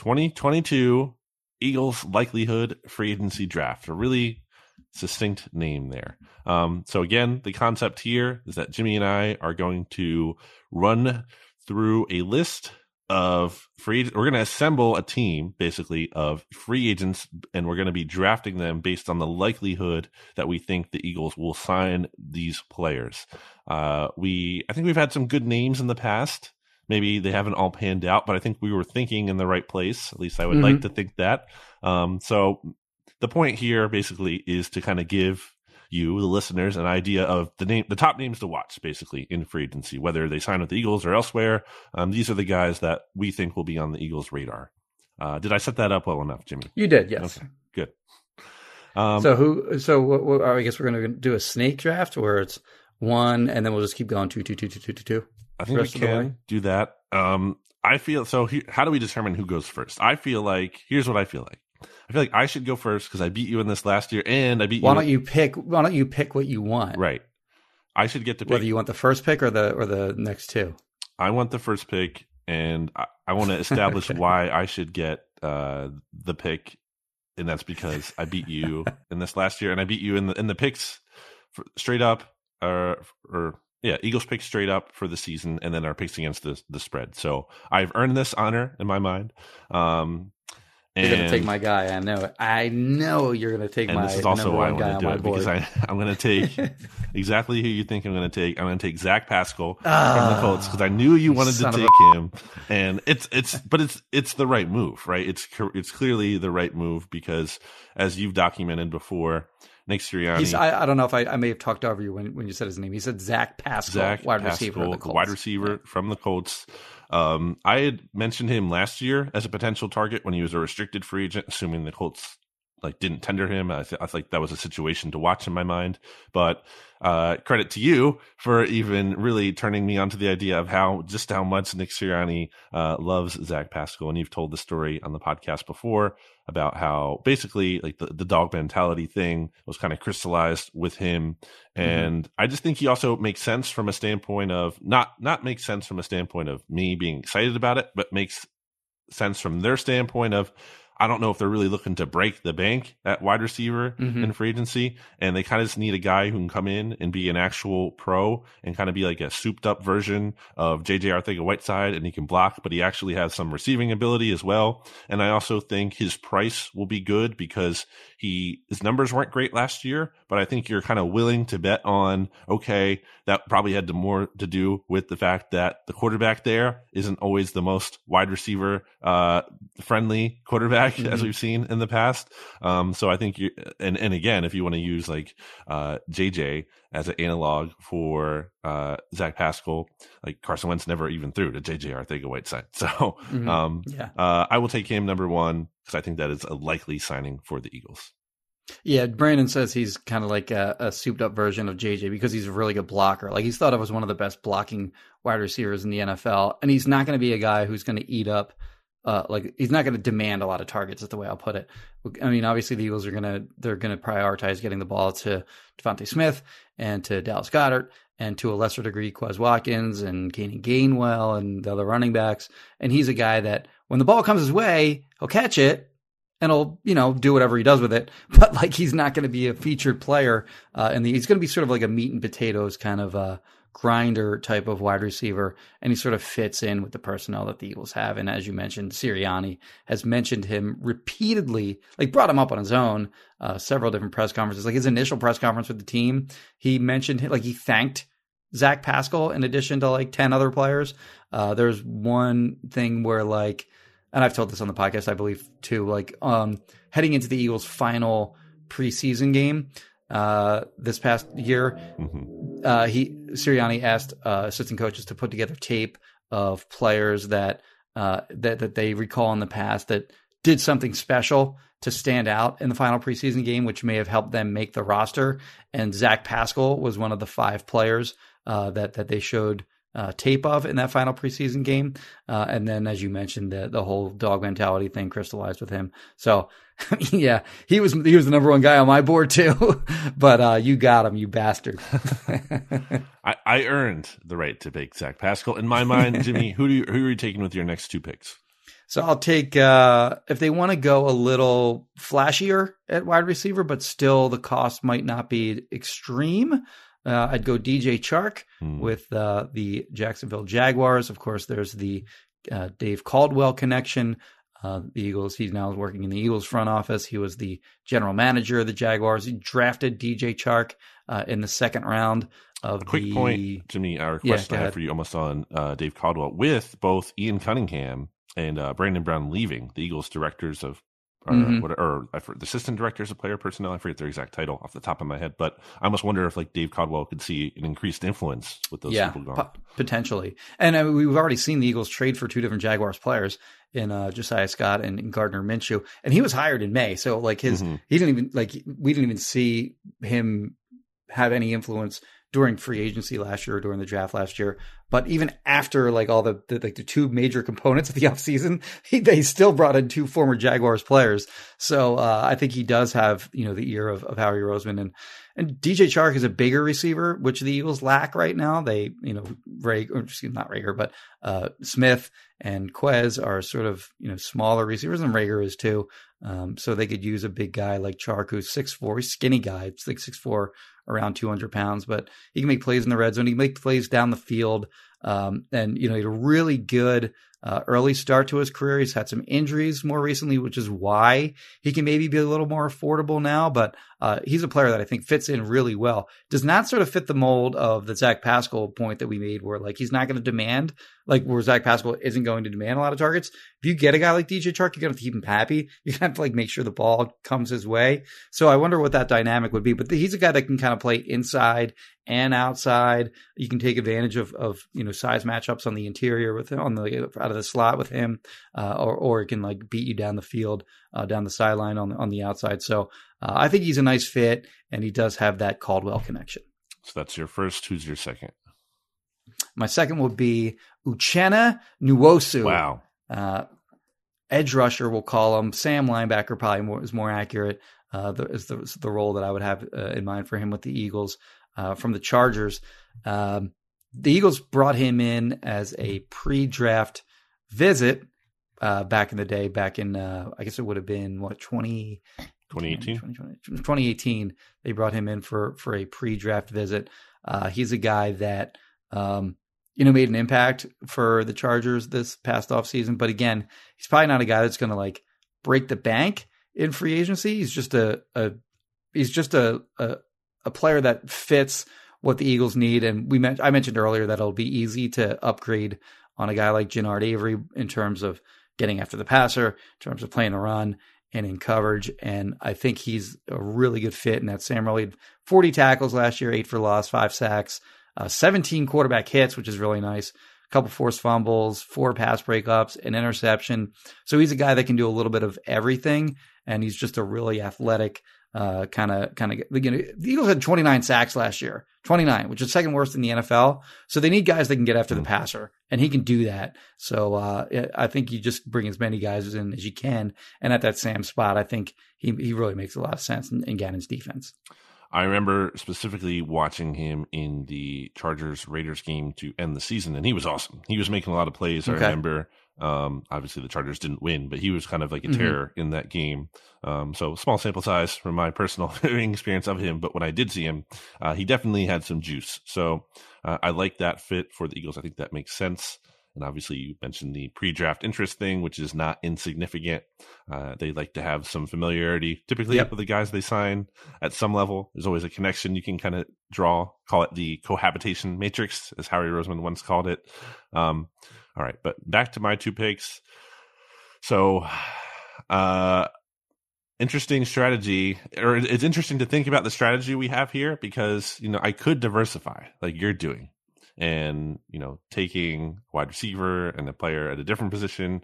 2022 Eagles likelihood free agency draft. A really succinct name there. Um, so again, the concept here is that Jimmy and I are going to run through a list of free. We're going to assemble a team basically of free agents, and we're going to be drafting them based on the likelihood that we think the Eagles will sign these players. Uh, we, I think we've had some good names in the past. Maybe they haven't all panned out, but I think we were thinking in the right place. At least I would like to think that. Um, so the point here basically is to kind of give you, the listeners, an idea of the name, the top names to watch, basically in free agency, whether they sign with the Eagles or elsewhere. Um, these are the guys that we think will be on the Eagles' radar. Uh, did I set that up well enough, Jimmy? You did, yes. Okay, good. Um, so who? So what, what, I guess we're going to do a snake draft where it's one, and then we'll just keep going two, two, two, two, two, two, two. I think we rest of the way? can do that. Um, I feel so. He, how do we determine who goes first? I feel like here's what I feel like. I feel like I should go first because I beat you in this last year, and I beat Why you. don't you pick? Why don't you pick what you want? Right. I should get to pick. Whether you want the first pick or the or the next two. I want the first pick, and I, I want to establish Okay. why I should get uh, the pick, and that's because I beat you in this last year, and I beat you in the in the picks for, straight up, or or yeah, Eagles picks straight up for the season, and then our picks against the the spread. So I've earned this honor in my mind. Um, and You're gonna take my guy. I know it. I know you're gonna take my guy. and my this is also why I want to do it because. I, I'm going to take exactly who you think I'm going to take. I'm going to take Zach Pascal from the Colts because I knew you wanted to Ah, take him, and it's it's but it's it's the right move, right? It's it's clearly the right move because as you've documented before, Nick Sirianni, He's, I, I don't know if I, I may have talked over you when, when you said his name. He said Zach Pascal, Zach wide Pascal, receiver. Of the Colts. wide receiver from the Colts. Um, I had mentioned him last year as a potential target when he was a restricted free agent, assuming the Colts like didn't tender him. I, th- I think that was a situation to watch in my mind. But uh, credit to you for even really turning me onto the idea of how just how much Nick Sirianni uh, loves Zach Pascal, and you've told the story on the podcast before about how basically like the, the dog mentality thing was kind of crystallized with him and i just think he also makes sense from a standpoint of not not makes sense from a standpoint of me being excited about it but makes sense from their standpoint of I don't know if they're really looking to break the bank at wide receiver Mhm. in free agency, and they kind of just need a guy who can come in and be an actual pro and kind of be like a souped up version of JJ Arcega-Whiteside, and he can block, but he actually has some receiving ability as well. And I also think his price will be good because he his numbers weren't great last year, but I think you're kind of willing to bet on okay, that probably had to more to do with the fact that the quarterback there isn't always the most wide receiver uh friendly quarterback as we've seen in the past. Um so I think you and and again if you want to use like uh JJ as an analog for uh Zach Pascal, like Carson Wentz never even threw to JJ Arcega-Whiteside. So Mhm. um Yeah. uh I will take him number one because I think that is a likely signing for the Eagles. Yeah, Brandon says he's kind of like a, a souped up version of JJ because he's a really good blocker. Like he's thought of as one of the best blocking wide receivers in the NFL, and he's not going to be a guy who's going to eat up. Uh, like he's not going to demand a lot of targets. Is the way I'll put it. I mean, obviously the Eagles are going to they're going to prioritize getting the ball to DeVonta Smith and to Dallas Goedert and to a lesser degree Quez Watkins and Keenan Gainwell and the other running backs. And he's a guy that when the ball comes his way, he'll catch it and he'll you know do whatever he does with it. But like he's not going to be a featured player, uh, and he's going to be sort of like a meat and potatoes kind of uh, grinder type of wide receiver, and he sort of fits in with the personnel that the Eagles have. And as you mentioned, Sirianni has mentioned him repeatedly, like brought him up on his own, uh, several different press conferences. Like his initial press conference with the team, he mentioned like he thanked Zach Pascal in addition to like ten other players. Uh, there's one thing where like, and I've told this on the podcast, I believe too, like um, heading into the Eagles' final preseason game uh, this past year. Mm-hmm. Uh, he Sirianni asked uh, assistant coaches to put together tape of players that uh, that that they recall in the past that did something special to stand out in the final preseason game, which may have helped them make the roster. And Zach Pascal was one of the five players uh, that that they showed uh, tape of in that final preseason game. Uh, and then, as you mentioned, the the whole dog mentality thing crystallized with him. So, yeah, he was he was the number one guy on my board too. but uh, you got him, you bastard. I, I earned the right to pick Zach Pascal. In my mind, Jimmy, who do you, who are you taking with your next two picks? So I'll take uh, if they want to go a little flashier at wide receiver, but still the cost might not be extreme. Uh, I'd go DJ Chark hmm. with uh, the Jacksonville Jaguars. Of course, there's the uh, Dave Caldwell connection. Uh, the Eagles. He's now working in the Eagles front office. He was the general manager of the Jaguars. He drafted DJ Chark uh, in the second round of a quick the... point, Jimmy. Our question yeah, I have for you almost on uh, Dave Caldwell with both Ian Cunningham and Brandon Brown leaving the Eagles directors of or, mm-hmm. what, or the assistant directors of player personnel. I forget their exact title off the top of my head, but I almost wonder if like Dave Caldwell could see an increased influence with those yeah, people gone. potentially. And I mean, we've already seen the Eagles trade for two different Jaguars players in uh, Josiah Scott and, and, Gardner Minshew, and he was hired in May. So like his, mm-hmm. he didn't even like we didn't even see him have any influence during free agency last year or during the draft last year. But even after like all the, the like the two major components of the offseason, he, they still brought in two former Jaguars players. So uh, I think he does have you know the ear of, of Howie Roseman and and DJ Chark is a bigger receiver, which the Eagles lack right now. They you know Ray or excuse, not Reagor, but uh, Smith and Quez are sort of you know smaller receivers, and Reagor is too. Um, so they could use a big guy like Chark, who's six four, he's skinny guy, it's like around 200 pounds, but he can make plays in the red zone. He can make plays down the field. Um, and, you know, he had a really good uh, early start to his career. He's had some injuries more recently, which is why he can maybe be a little more affordable now. But uh, he's a player that I think fits in really well. Does not sort of fit the mold of the Zach Pascal point that we made, where like he's not going to demand like where Zach Pascal isn't going to demand a lot of targets. If you get a guy like DJ Chark, you're going to keep him happy. You have to like make sure the ball comes his way. So I wonder what that dynamic would be. But he's a guy that can kind of play inside and outside. You can take advantage of of you know size matchups on the interior with him, on the out of the slot with him, uh, or or it can like beat you down the field, uh, down the sideline on on the outside. So uh, I think he's a nice fit, and he does have that Caldwell connection. So that's your first. Who's your second? My second would be Uchenna Nwosu. Wow. Uh, edge rusher, we'll call him. Sam linebacker probably more, is more accurate. Uh, the, is the, is the role that I would have uh, in mind for him with the Eagles uh, from the Chargers. Um, the Eagles brought him in as a pre-draft visit uh, back in the day. Back in, uh, I guess it would have been what 20, 2018? 2018. They brought him in for for a pre-draft visit. Uh, he's a guy that um, you know, made an impact for the Chargers this past offseason. But again, he's probably not a guy that's going to like break the bank in free agency. He's just a, a he's just a, a, a player that fits what the Eagles need. And we met, I mentioned earlier that it'll be easy to upgrade on a guy like Genard Avery in terms of getting after the passer, in terms of playing the run and in coverage. And I think he's a really good fit in that Sam Riley 40 tackles last year, eight for loss, five sacks uh, 17 quarterback hits, which is really nice. A couple forced fumbles, four pass breakups, an interception. So he's a guy that can do a little bit of everything, and he's just a really athletic kind of kind of. You know, the Eagles had 29 sacks last year, 29, which is second worst in the NFL. So they need guys that can get after the passer, and he can do that. So uh, I think you just bring as many guys in as you can, and at that Sam spot, I think he he really makes a lot of sense in, in Gannon's defense. I remember specifically watching him in the Chargers Raiders game to end the season, and he was awesome. He was making a lot of plays. Okay. I remember Um, obviously, the Chargers didn't win, but he was kind of like a Mhm. terror in that game. Um, so small sample size from my personal viewing experience of him. But when I did see him, uh, he definitely had some juice. So uh, I like that fit for the Eagles. I think that makes sense. And obviously, you mentioned the pre-draft interest thing, which is not insignificant. Uh, they like to have some familiarity, typically Yep. with the guys they sign at some level. There's always a connection you can kind of draw. Call it the cohabitation matrix, as Howie Roseman once called it. Um, all right, but back to my two picks. So, uh, interesting strategy, or it's interesting to think about the strategy we have here because you know I could diversify like you're doing, and you know taking wide receiver and a player at a different position.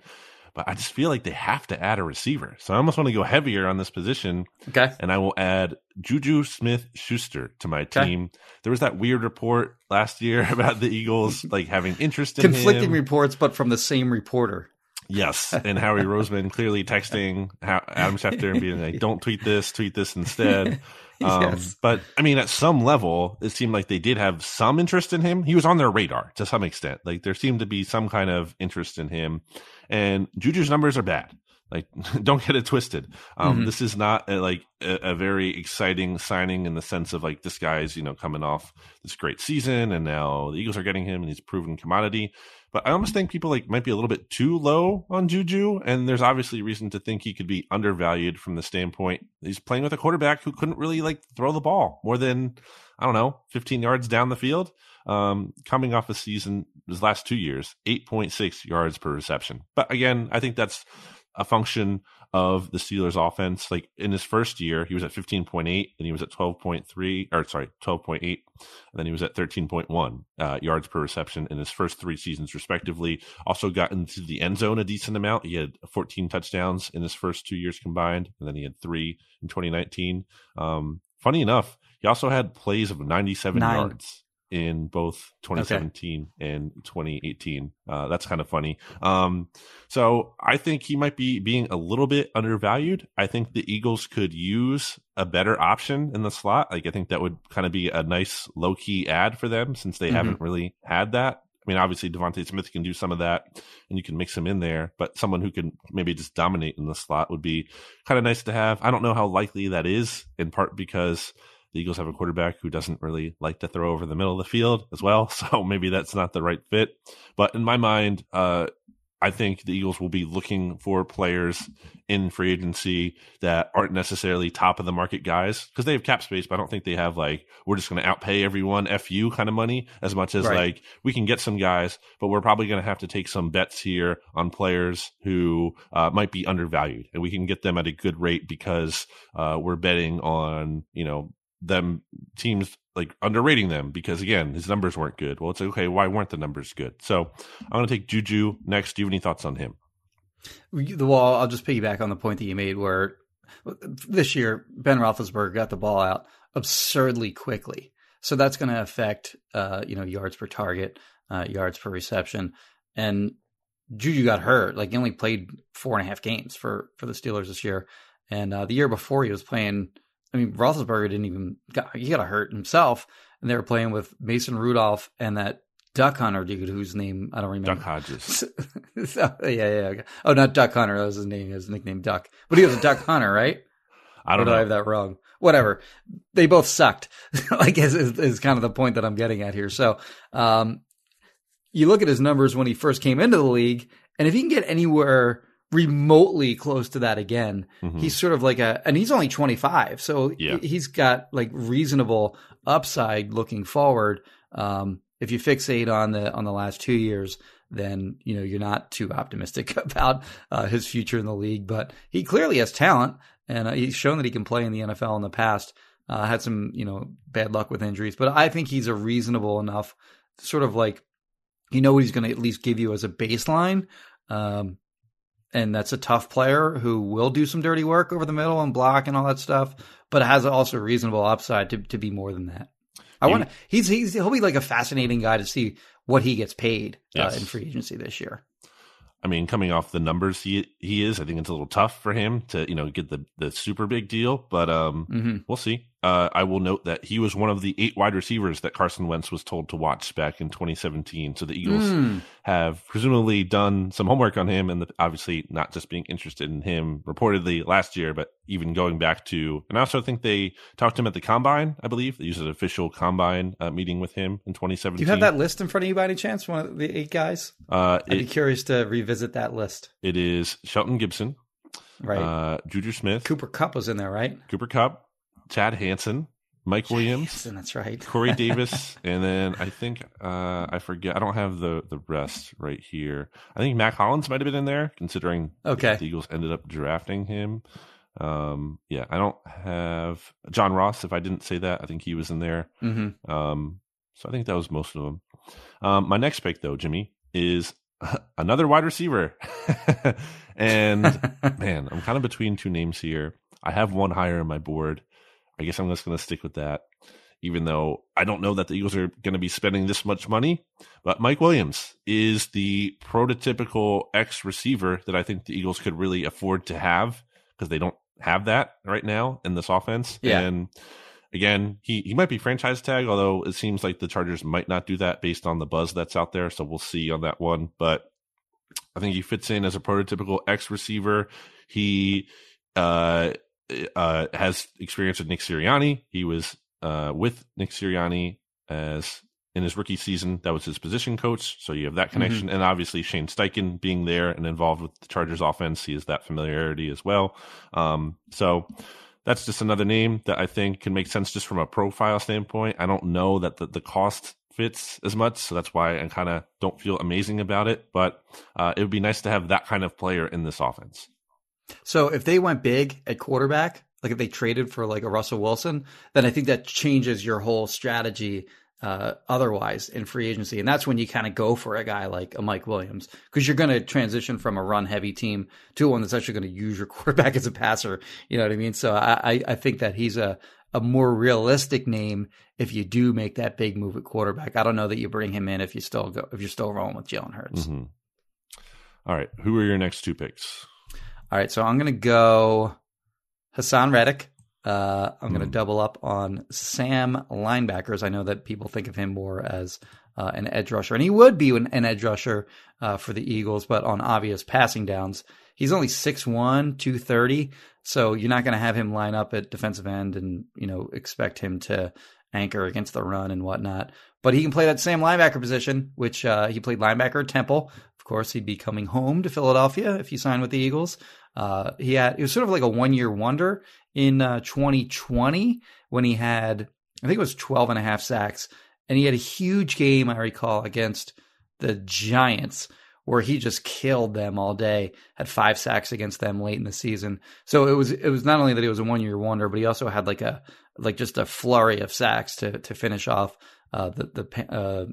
But I just feel like they have to add a receiver, so I almost want to go heavier on this position Okay. and I will add Juju Smith Schuster to my Okay. team. There was that weird report last year about the Eagles like having interest in Conflicting him. reports, but from the same reporter. yes, and Howie Roseman clearly texting Adam Schefter and being like, "Don't tweet this, tweet this instead." Um, Yes. But I mean, at some level, it seemed like they did have some interest in him. He was on their radar to some extent. Like there seemed to be some kind of interest in him. And Juju's numbers are bad. Like, don't get it twisted. Um, Mhm. This is not a, like a, a very exciting signing in the sense of like this guy's you know coming off this great season, and now the Eagles are getting him, and he's proven commodity. But I almost think people like might be a little bit too low on Juju, and there's obviously reason to think he could be undervalued from the standpoint he's playing with a quarterback who couldn't really like throw the ball more than I don't know 15 yards down the field. Um, coming off a season his last two years, 8.6 yards per reception. But again, I think that's a function of the Steelers offense. Like in his first year, he was at 15.8 and he was at 12.3 or sorry, 12.8 and then he was at 13.1 uh, yards per reception in his first three seasons respectively. Also got into the end zone a decent amount. He had 14 touchdowns in his first two years combined and then he had three in 2019. Um, funny enough, he also had plays of 97 Nine. yards in both 2017 and 2018. Uh, that's kind of funny. Um, so I think he might be being a little bit undervalued. I think the Eagles could use a better option in the slot. Like I think that would kind of be a nice low key ad for them since they Mhm. haven't really had that. I mean, obviously DeVonta Smith can do some of that and you can mix him in there, but someone who can maybe just dominate in the slot would be kind of nice to have. I don't know how likely that is in part because the Eagles have a quarterback who doesn't really like to throw over the middle of the field as well. So maybe that's not the right fit. But in my mind, uh, I think the Eagles will be looking for players in free agency that aren't necessarily top of the market guys because they have cap space, but I don't think they have like, we're just going to outpay everyone FU kind of money as much as Right. like we can get some guys, but we're probably going to have to take some bets here on players who uh, might be undervalued and we can get them at a good rate because uh, we're betting on, you know, them teams like underrating them because again his numbers weren't good. Well, it's like, okay. Why weren't the numbers good? So I'm going to take Juju next. Do you have any thoughts on him? The wall. I'll just piggyback on the point that you made, where this year Ben Roethlisberger got the ball out absurdly quickly, so that's going to affect uh, you know yards per target, uh, yards per reception, and Juju got hurt. Like he only played four and a half games for for the Steelers this year, and uh, the year before he was playing. I mean, Roethlisberger didn't even got he got hurt himself, and they were playing with Mason Rudolph and that Duck Hunter dude whose name I don't remember. Duck Hodges. so, yeah, yeah. Oh, not Duck Hunter. That was his name. His nickname Duck. But he was a Duck Hunter, right? I don't I know. have that wrong? Whatever. They both sucked. like is, is, is kind of the point that I'm getting at here. So, um, you look at his numbers when he first came into the league, and if he can get anywhere remotely close to that again, Mhm. he's sort of like a, and he's only 25, so Yeah. he- he's got like reasonable upside looking forward. Um, if you fixate on the on the last two years, then you know you're not too optimistic about uh, his future in the league. But he clearly has talent, and uh, he's shown that he can play in the NFL in the past. Uh, had some you know bad luck with injuries, but I think he's a reasonable enough sort of like you know what he's going to at least give you as a baseline. Um, and that's a tough player who will do some dirty work over the middle and block and all that stuff, but has also a reasonable upside to, to be more than that. I want to. He's he's he'll be like a fascinating guy to see what he gets paid Yes. uh, in free agency this year. I mean, coming off the numbers he he is, I think it's a little tough for him to you know get the the super big deal, but um, hmm we'll see. Uh, I will note that he was one of the eight wide receivers that Carson Wentz was told to watch back in 2017. So the Eagles Mm. have presumably done some homework on him and the, obviously not just being interested in him reportedly last year, but even going back to, and I also think they talked to him at the combine, I believe. They used an official combine uh, meeting with him in 2017. Do you have that list in front of you by any chance? One of the eight guys? Uh, I'd be curious to revisit that list. it is Shelton Gibson, Right. uh, Juju Smith, Cooper Kupp was in there, right? Cooper Kupp, Chad Hansen, Mike Williams, and that's right. Corey Davis, and then I think uh, I forget. I don't have the the rest right here. I think Mack Hollins might have been in there, considering Okay. the Eagles ended up drafting him. Um, yeah, I don't have John Ross. If I didn't say that, I think he was in there. hmm Um, so I think that was most of them. Um, my next pick, though, Jimmy, is another wide receiver, and man, I'm kind of between two names here. I have one higher on my board. I guess I'm just going to stick with that, even though I don't know that the Eagles are going to be spending this much money. But Mike Williams is the prototypical X receiver that I think the Eagles could really afford to have because they don't have that right now in this offense. Yeah. And again, he, he might be franchise tag, although it seems like the Chargers might not do that based on the buzz that's out there. So we'll see on that one. But I think he fits in as a prototypical X receiver. He uh, uh, has experience with Nick Sirianni. He was uh, with Nick Sirianni as in his rookie season. That was his position coach. So you have that connection. And obviously Shane Steichen being there and involved with the Chargers offense. He has that familiarity as well. Um, so that's just another name that I think can make sense just from a profile standpoint. I don't know that the, the cost fits as much. So that's why I kind of don't feel amazing about it. But uh, it would be nice to have that kind of player in this offense. So if they went big at quarterback, like if they traded for like a Russell Wilson, then I think that changes your whole strategy uh, otherwise in free agency. And that's when you kind of go for a guy like a Mike Williams because you're going to transition from a run heavy team to one that's actually going to use your quarterback as a passer. You know what I mean? So I, I, think that he's a, a more realistic name if you do make that big move at quarterback. I don't know that you bring him in if you still go, if you're still rolling with Jalen Hurts. hmm All right. Who are your next two picks? All right, so I'm going to go Haason Reddick. Uh, I'm going to Hmm. double up on Sam linebackers. I know that people think of him more as uh, an edge rusher, and he would be an, an edge rusher uh, for the Eagles, but on obvious passing downs. He's only 6'1, 230, so you're not going to have him line up at defensive end and, you know, expect him to anchor against the run and whatnot. But he can play that same linebacker position, which uh, he played linebacker at Temple. Course, he'd be coming home to Philadelphia if he signed with the Eagles. Uh, he had it was sort of like a one year wonder in uh, 2020 when he had I think it was 12 and a half sacks, and he had a huge game I recall against the Giants where he just killed them all day. Had five sacks against them late in the season. So it was it was not only that he was a one year wonder, but he also had like a like just a flurry of sacks to to finish off uh, the the uh,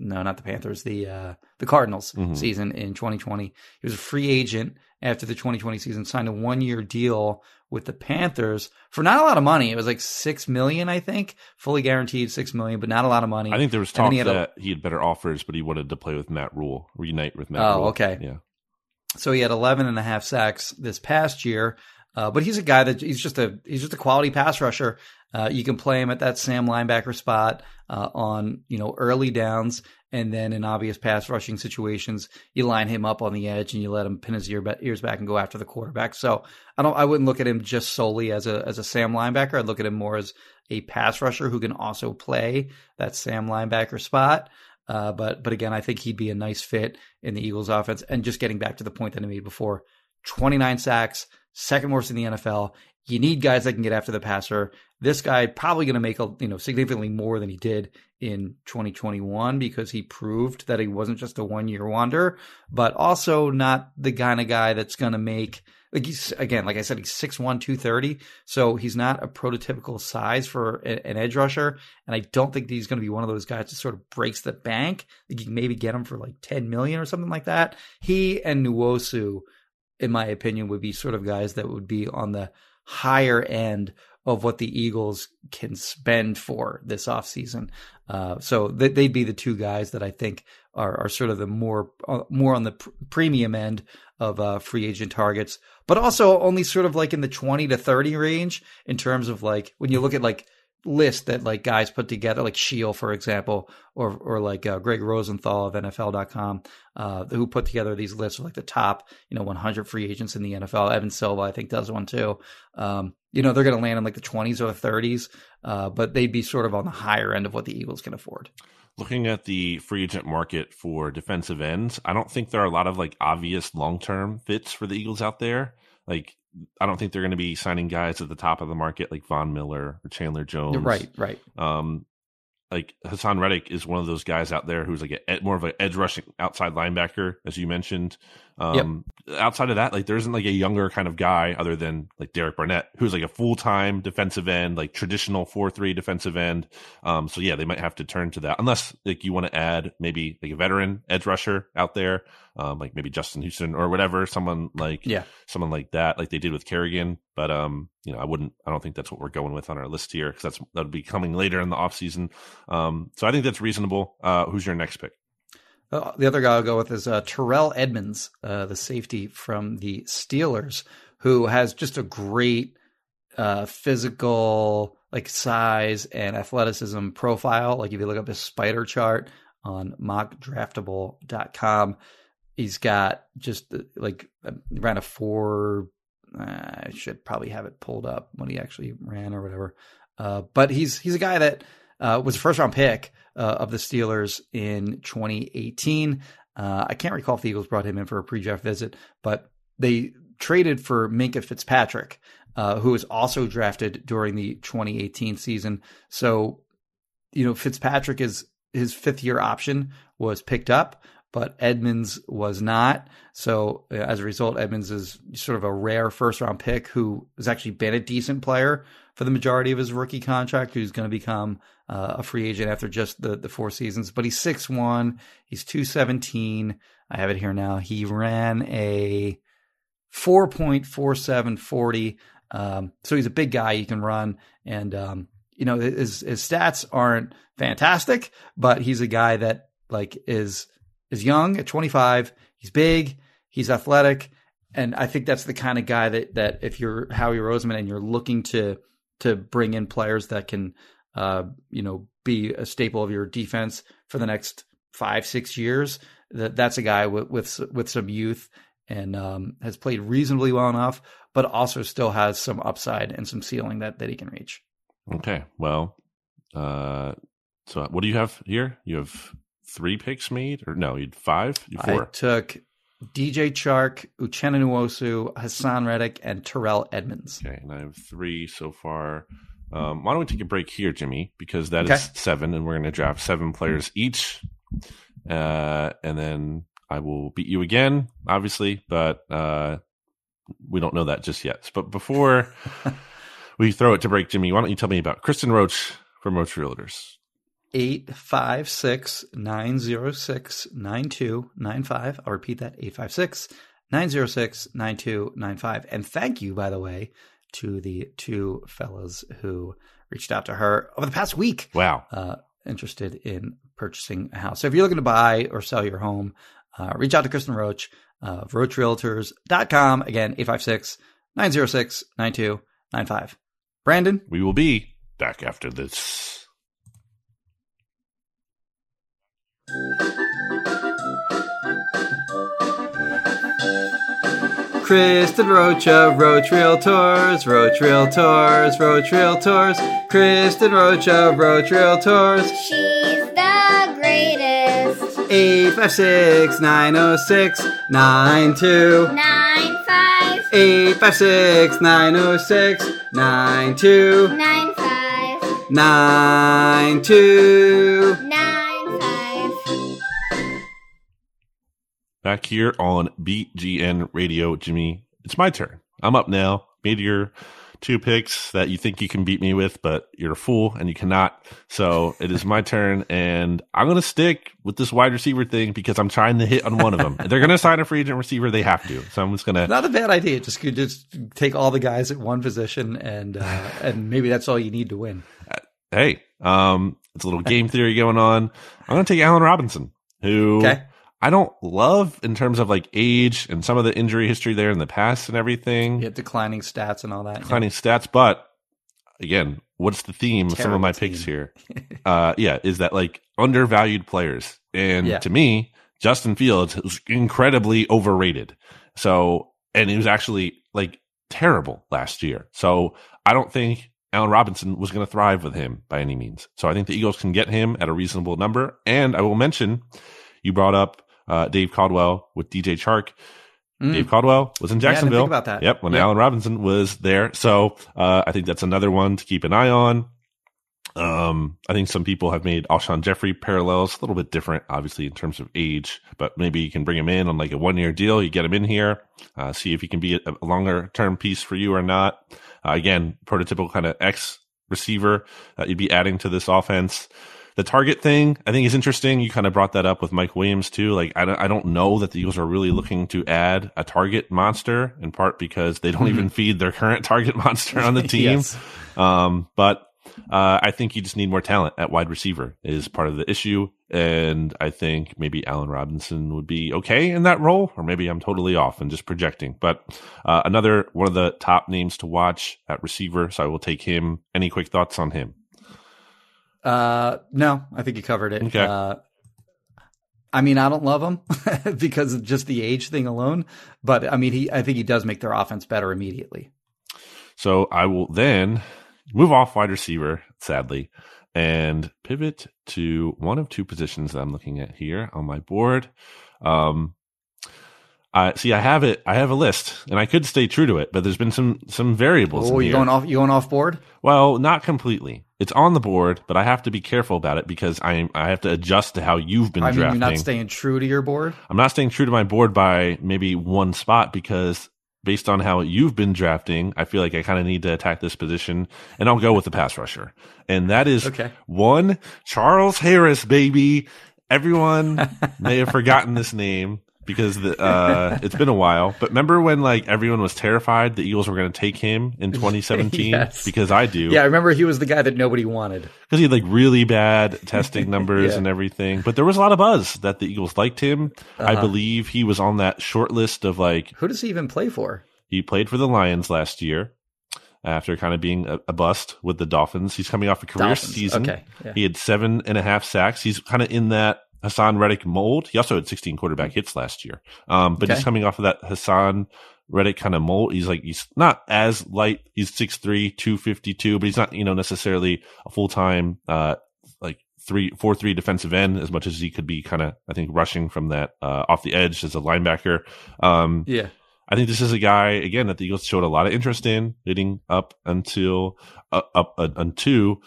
no not the Panthers the uh, the Cardinals Mhm. season in 2020. He was a free agent after the 2020 season, signed a one year deal with the Panthers for not a lot of money. It was like six million, I think, fully guaranteed six million, but not a lot of money. I think there was talk he had a- that he had better offers, but he wanted to play with Matt Rhule, reunite with Matt Oh, Rhule. okay. Yeah. So he had 11 and a half sacks this past year. Uh, but he's a guy that he's just a he's just a quality pass rusher. Uh, you can play him at that Sam linebacker spot uh, on you know early downs, and then in obvious pass rushing situations, you line him up on the edge and you let him pin his ear, ears back and go after the quarterback. So I don't I wouldn't look at him just solely as a as a Sam linebacker. I'd look at him more as a pass rusher who can also play that Sam linebacker spot. Uh, but but again, I think he'd be a nice fit in the Eagles offense. And just getting back to the point that I made before, 29 sacks, second worst in the NFL. You need guys that can get after the passer. This guy probably going to make a you know significantly more than he did in 2021 because he proved that he wasn't just a one year wonder, but also not the kind of guy that's going to make like he's again like I said he's 6'1", 230, so he's not a prototypical size for a- an edge rusher, and I don't think he's going to be one of those guys that sort of breaks the bank. Like you can maybe get him for like 10 million or something like that. He and Nwosu in my opinion, would be sort of guys that would be on the higher end of what the Eagles can spend for this offseason. Uh, so th- they'd be the two guys that I think are, are sort of the more uh, more on the pr- premium end of uh, free agent targets, but also only sort of like in the 20 to 30 range in terms of like when you look at like list that like guys put together, like Sheil, for example, or or like uh, Greg Rosenthal of NFL.com, uh, who put together these lists of like the top, you know, 100 free agents in the NFL. Evan Silva, I think, does one too. Um, you know, they're going to land in like the 20s or the 30s, uh, but they'd be sort of on the higher end of what the Eagles can afford. Looking at the free agent market for defensive ends, I don't think there are a lot of like obvious long term fits for the Eagles out there. Like I don't think they're going to be signing guys at the top of the market like Von Miller or Chandler Jones. Right, right. Um, like Haason Reddick is one of those guys out there who's like a, more of an edge rushing outside linebacker, as you mentioned. Um, yep. outside of that, like there isn't like a younger kind of guy other than like Derek Barnett, who's like a full time defensive end, like traditional four three defensive end. Um, so yeah, they might have to turn to that unless like you want to add maybe like a veteran edge rusher out there, um, like maybe Justin Houston or whatever, someone like yeah, someone like that, like they did with Kerrigan. But um, you know, I wouldn't, I don't think that's what we're going with on our list here because that's that'll be coming later in the offseason. Um, so I think that's reasonable. Uh, who's your next pick? Uh, the other guy I'll go with is uh, Terrell Edmunds, uh, the safety from the Steelers, who has just a great uh, physical, like size and athleticism profile. Like if you look up his spider chart on mockdraftable.com, he's got just uh, like around a four. Uh, I should probably have it pulled up when he actually ran or whatever. but he's he's a guy that was a first round pick uh, of the Steelers in 2018. Uh, I can't recall if the Eagles brought him in for a pre-draft visit, but they traded for Minkah Fitzpatrick, uh, who was also drafted during the 2018 season. So, you know, Fitzpatrick is his fifth year option was picked up, but Edmunds was not. So uh, as a result, Edmunds is sort of a rare first round pick who has actually been a decent player for the majority of his rookie contract, who's going to become uh, a free agent after just the, the four seasons. But he's six one, he's 217. I have it here now. He ran a 4.4740. Um, so he's a big guy. He can run. And, um, you know, his, his stats aren't fantastic, but he's a guy that like is is young at 25. He's big. He's athletic. And I think that's the kind of guy that, that if you're Howie Roseman and you're looking to, to bring in players that can, uh, you know, be a staple of your defense for the next five, six years, that that's a guy with, with, with some youth and, um, has played reasonably well enough, but also still has some upside and some ceiling that, that he can reach. Okay. Well, uh, so what do you have here? You have three picks made, or no, you had five, you four. I took DJ Chark, Uchenna Nwosu, Haason Reddick, and Terrell Edmunds. Okay, and I have three so far. Um, why don't we take a break here, Jimmy? Because that okay. is seven, and we're going to draft seven players each, uh, and then I will beat you again, obviously, but uh, we don't know that just yet. But before we throw it to break, Jimmy, why don't you tell me about Kristen Roach from Roach Realtors? 856 906 9295. I'll repeat that 856 906 9295. And thank you, by the way, to the two fellas who reached out to her over the past week. Wow. Uh, interested in purchasing a house. So if you're looking to buy or sell your home, uh, reach out to Kristen Roach, uh, roachrealtors.com. Again, 856 906 9295. Brandon? We will be back after this. Kristen Rocha, Roach Realtors, Roach Realtors, Roach Realtors, Kristen Rocha, Roach Realtors. She's the greatest. 856 906 9295. 856 906 9295. 92. Back here on BGN Radio. Jimmy, it's my turn. I'm up now. Made your two picks that you think you can beat me with, but you're a fool and you cannot. So it is my turn, and I'm going to stick with this wide receiver thing because I'm trying to hit on one of them. they're going to sign a free agent receiver; they have to. So I'm just going to. Not a bad idea. Just just take all the guys at one position, and uh, and maybe that's all you need to win. Hey, um, it's a little game theory going on. I'm going to take Allen Robinson who Okay. I don't love in terms of like age and some of the injury history there in the past and everything. Yeah, declining stats and all that. yeah. declining stats, but again, what's the theme of some of my Terrible picks here? uh, yeah, is that like undervalued players, and Yeah. to me, Justin Fields was incredibly overrated. So, and he was actually like terrible last year. So, I don't think Allen Robinson was going to thrive with him by any means. So, I think the Eagles can get him at a reasonable number. And I will mention, you brought up uh, Dave Caldwell with DJ Chark. Mm. Dave Caldwell was in Yeah, I didn't Jacksonville. think about that. Yep, when Yeah. Allen Robinson was there. So uh, I think that's another one to keep an eye on. Um, I think some people have made Alshon Jeffery parallels, a little bit different, obviously, in terms of age, but maybe you can bring him in on like a one year deal. You get him in here, uh, see if he can be a, a longer term piece for you or not. Uh, again, prototypical kind of X receiver that you'd be adding to this offense. The target thing, I think, is interesting. You kind of brought that up with Mike Williams too. Like, I don't, I don't know that the Eagles are really looking to add a target monster, in part because they don't even feed their current target monster on the team. Yes. Um, but uh, I think you just need more talent at wide receiver is part of the issue. And I think maybe Allen Robinson would be okay in that role, or maybe I'm totally off and just projecting. But uh, another one of the top names to watch at receiver, so I will take him. Any quick thoughts on him? Uh, no, I think you covered it. Okay. Uh, I mean, I don't love him because of just the age thing alone, but I mean, he, I think he does make their offense better immediately. So I will then move off wide receiver, sadly, and pivot to one of two positions that I'm looking at here on my board. Um, I see. I have it. I have a list, and I could stay true to it, but there's been some some variables. Oh, you here. going off? You going off board? Well, not completely. It's on the board, but I have to be careful about it because I I have to adjust to how you've been I mean, drafting. you're not staying true to your board. I'm not staying true to my board by maybe one spot because based on how you've been drafting, I feel like I kind of need to attack this position and I'll go with the pass rusher. And that is Okay. one Charles Harris, baby. Everyone may have forgotten this name because the, uh, it's been a while. But remember when like everyone was terrified the Eagles were going to take him in 2017? Yes. Because I do Yeah, I remember he was the guy that nobody wanted. because he had like really bad testing numbers Yeah. and everything. But there was a lot of buzz that the Eagles liked him. I Uh-huh. believe he was on that short list of like Who does he even play for? he played for the Lions last year after kind of being a, a bust with the Dolphins. He's coming off a career Dolphins. season. Okay, yeah. He had seven and a half sacks. He's kind of in that Haason Reddick mold. He also had 16 quarterback hits last year. Um, but Okay. he's coming off of that Haason Reddick kind of mold. He's like, he's not as light. He's 6'3, 252, but he's not, you know, necessarily a full time, uh, like three, four, three defensive end as much as he could be kind of, I think, rushing from that, uh, off the edge as a linebacker. Um, Yeah. I think this is a guy again that the Eagles showed a lot of interest in leading up until uh, up uh, unto uh,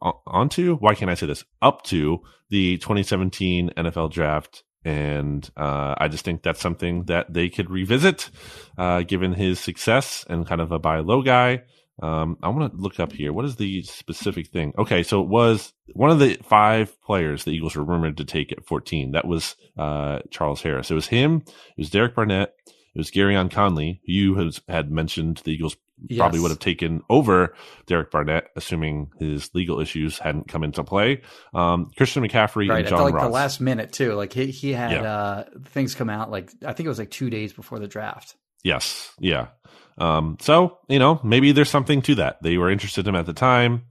onto why can't I say this up to the 2017 NFL draft. And uh, I just think that's something that they could revisit, uh, given his success and kind of a buy low guy. Um, I want to look up here. What is the specific thing? Okay, so it was one of the five players the Eagles were rumored to take at 14. That was uh, Charles Harris. It was him. It was Derek Barnett. It was Gareon Conley, you has, had mentioned the Eagles probably would have taken over Derek Barnett, assuming his legal issues hadn't come into play. Um, Christian McCaffrey Right and at John the, like Ross. the last minute too. Like he he had Yeah. uh things come out like I think it was like two days before the draft. Yes. Yeah. Um, so, you know, maybe there's something to that. They were interested in him at the time.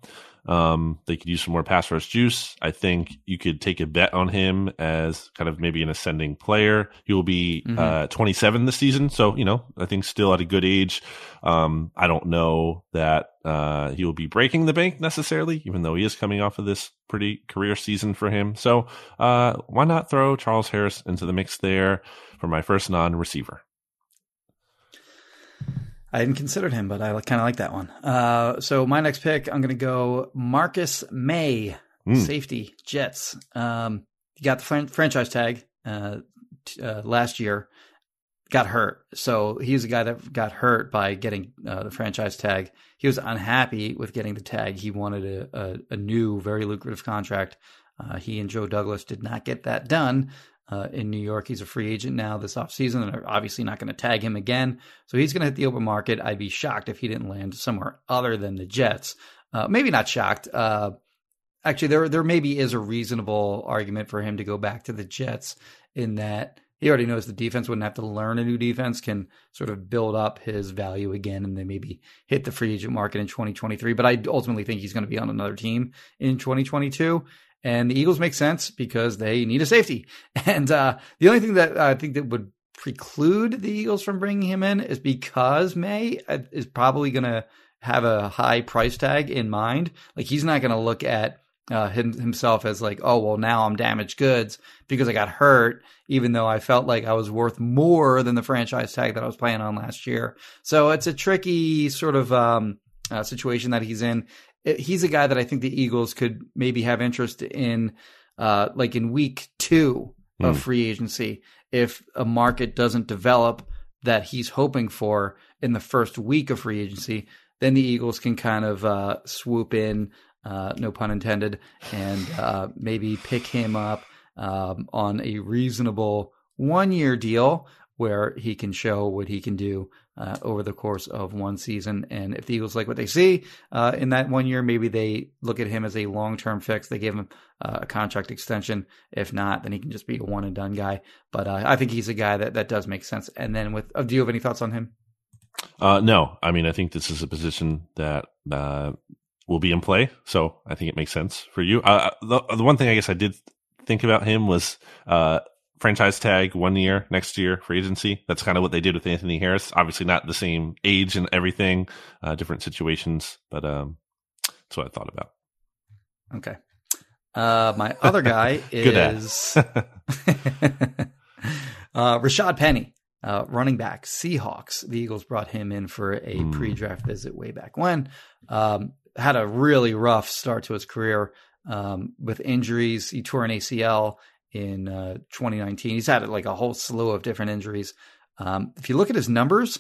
Um, they could use some more pass rush juice. I think you could take a bet on him as kind of maybe an ascending player. He will be Mhm. uh, 27 this season. So, you know, I think still at a good age. Um, I don't know that uh, he will be breaking the bank necessarily, even though he is coming off of this pretty career season for him. So, uh, why not throw Charles Harris into the mix there for my first non receiver? I hadn't considered him, but I kind of like that one. Uh, so my next pick, I'm going to go Marcus Maye, Mm. safety Jets. Um, he got the fran- franchise tag uh, t- uh, last year, got hurt. So he's a guy that got hurt by getting uh, the franchise tag. He was unhappy with getting the tag. He wanted a, a, a new, very lucrative contract. Uh, he and Joe Douglas did not get that done. Uh, in New York, he's a free agent now this offseason, and they're obviously not going to tag him again. So he's going to hit the open market. I'd be shocked if he didn't land somewhere other than the Jets. Uh, maybe not shocked. Uh, actually there there maybe is a reasonable argument for him to go back to the Jets in that he already knows the defense wouldn't have to learn a new defense, can sort of build up his value again, and then maybe hit the free agent market in 2023. But I ultimately think he's going to be on another team in 2022. And the Eagles make sense because they need a safety. And uh, the only thing that I think that would preclude the Eagles from bringing him in is because Maye uh, is probably going to have a high price tag in mind. Like he's not going to look at uh, him, himself as like, oh well, now I'm damaged goods because I got hurt, even though I felt like I was worth more than the franchise tag that I was playing on last year. So it's a tricky sort of um, uh, situation that he's in. It, he's a guy that I think the Eagles could maybe have interest in, uh, like in week two of mm. free agency, if a market doesn't develop that he's hoping for in the first week of free agency, then the Eagles can kind of uh, swoop in uh, no pun intended, and uh, maybe pick him up um, on a reasonable one year deal where he can show what he can do uh, over the course of one season. And if the Eagles like what they see uh, in that one year, maybe they look at him as a long term fix. They give him uh, a contract extension. If not, then he can just be a one and done guy. But uh, I think he's a guy that, that does make sense. And then with, do you have any thoughts on him? no, I mean, I think this is a position that will be in play. So I think it makes sense for you. Uh, the, the one thing I guess I did think about him was uh, franchise tag one year next year for agency. That's kind of what they did with Anthony Harris. Obviously, not the same age and everything, uh, different situations, but um, that's what I thought about. Okay. Uh, my other guy is uh, Rashad Penny. Uh, running back, Seahawks. The Eagles brought him in for a mm. pre-draft visit way back when. Um, had a really rough start to his career um, with injuries. He tore an ACL in uh, 2019. He's had like a whole slew of different injuries. Um, if you look at his numbers,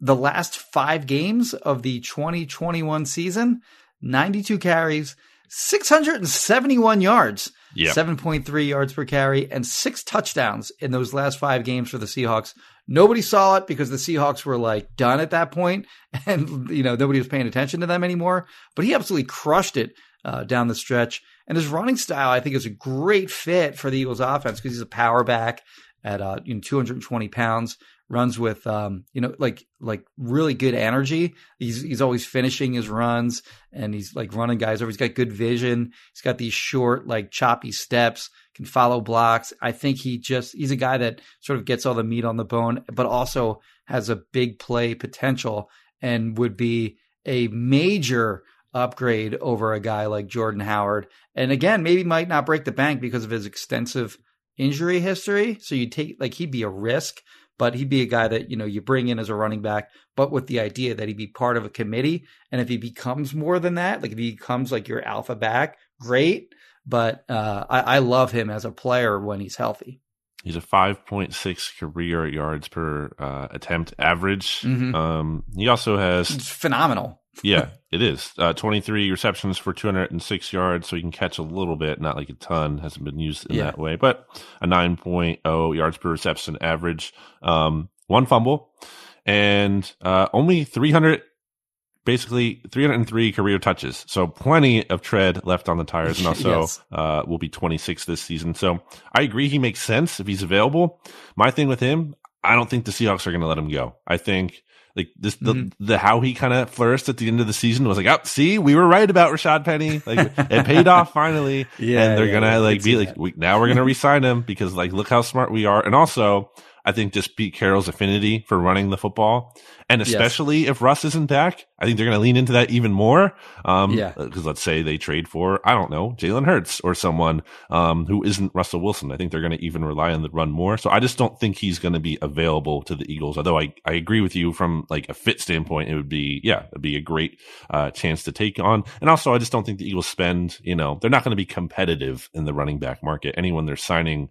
the last five games of the 2021 season, 92 carries, 671 yards, yep. 7.3 yards per carry, and six touchdowns in those last five games for the Seahawks. Nobody saw it because the Seahawks were like done at that point, and you know nobody was paying attention to them anymore. But he absolutely crushed it uh, down the stretch, and his running style I think is a great fit for the Eagles' offense because he's a power back at uh, you know 220 pounds runs with um, you know like like really good energy. He's he's always finishing his runs and he's like running guys over. He's got good vision. He's got these short like choppy steps. Can follow blocks. I think he just he's a guy that sort of gets all the meat on the bone, but also has a big play potential and would be a major upgrade over a guy like Jordan Howard. And again, maybe might not break the bank because of his extensive injury history. So you take like he'd be a risk but he'd be a guy that you know you bring in as a running back, but with the idea that he'd be part of a committee. And if he becomes more than that, like if he becomes like your alpha back, great. But uh, I, I love him as a player when he's healthy. He's a 5.6 career yards per uh, attempt average. Mm-hmm. Um, he also has it's phenomenal yeah, it is. Uh, 23 receptions for 206 yards, so he can catch a little bit, not like a ton. Hasn't been used in yeah. that way, but a 9.0 yards per reception average. Um, one fumble, and uh, only 300, basically 303 career touches. So plenty of tread left on the tires, and also yes. uh, will be 26 this season. So I agree, he makes sense if he's available. My thing with him, I don't think the Seahawks are going to let him go. I think like this, the, mm-hmm. the how he kind of flourished at the end of the season was like, oh, see, we were right about Rashad Penny. Like it paid off finally. Yeah. And they're yeah, going to like be like, we, now we're to resign him because like, look how smart we are. And also I think just Pete Carroll's affinity for running the football. And especially yes. if Russ isn't back, I think they're going to lean into that even more. Um, yeah. Cause let's say they trade for, I don't know, Jalen Hurts or someone, um, who isn't Russell Wilson. I think they're going to even rely on the run more. So I just don't think he's going to be available to the Eagles. Although I, I agree with you from like a fit standpoint, it would be, yeah, it'd be a great, uh, chance to take on. And also I just don't think the Eagles spend, you know, they're not going to be competitive in the running back market. Anyone they're signing,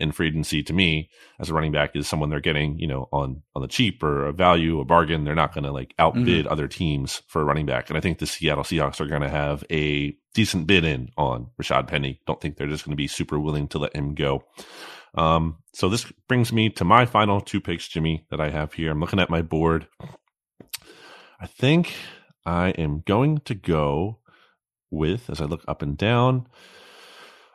in free agency to me as a running back is someone they're getting, you know, on on the cheap or a value, a bargain. They're not going to like outbid mm-hmm. other teams for a running back. And I think the Seattle Seahawks are going to have a decent bid in on Rashad Penny. Don't think they're just going to be super willing to let him go. Um, so this brings me to my final two picks, Jimmy, that I have here. I'm looking at my board. I think I am going to go with as I look up and down.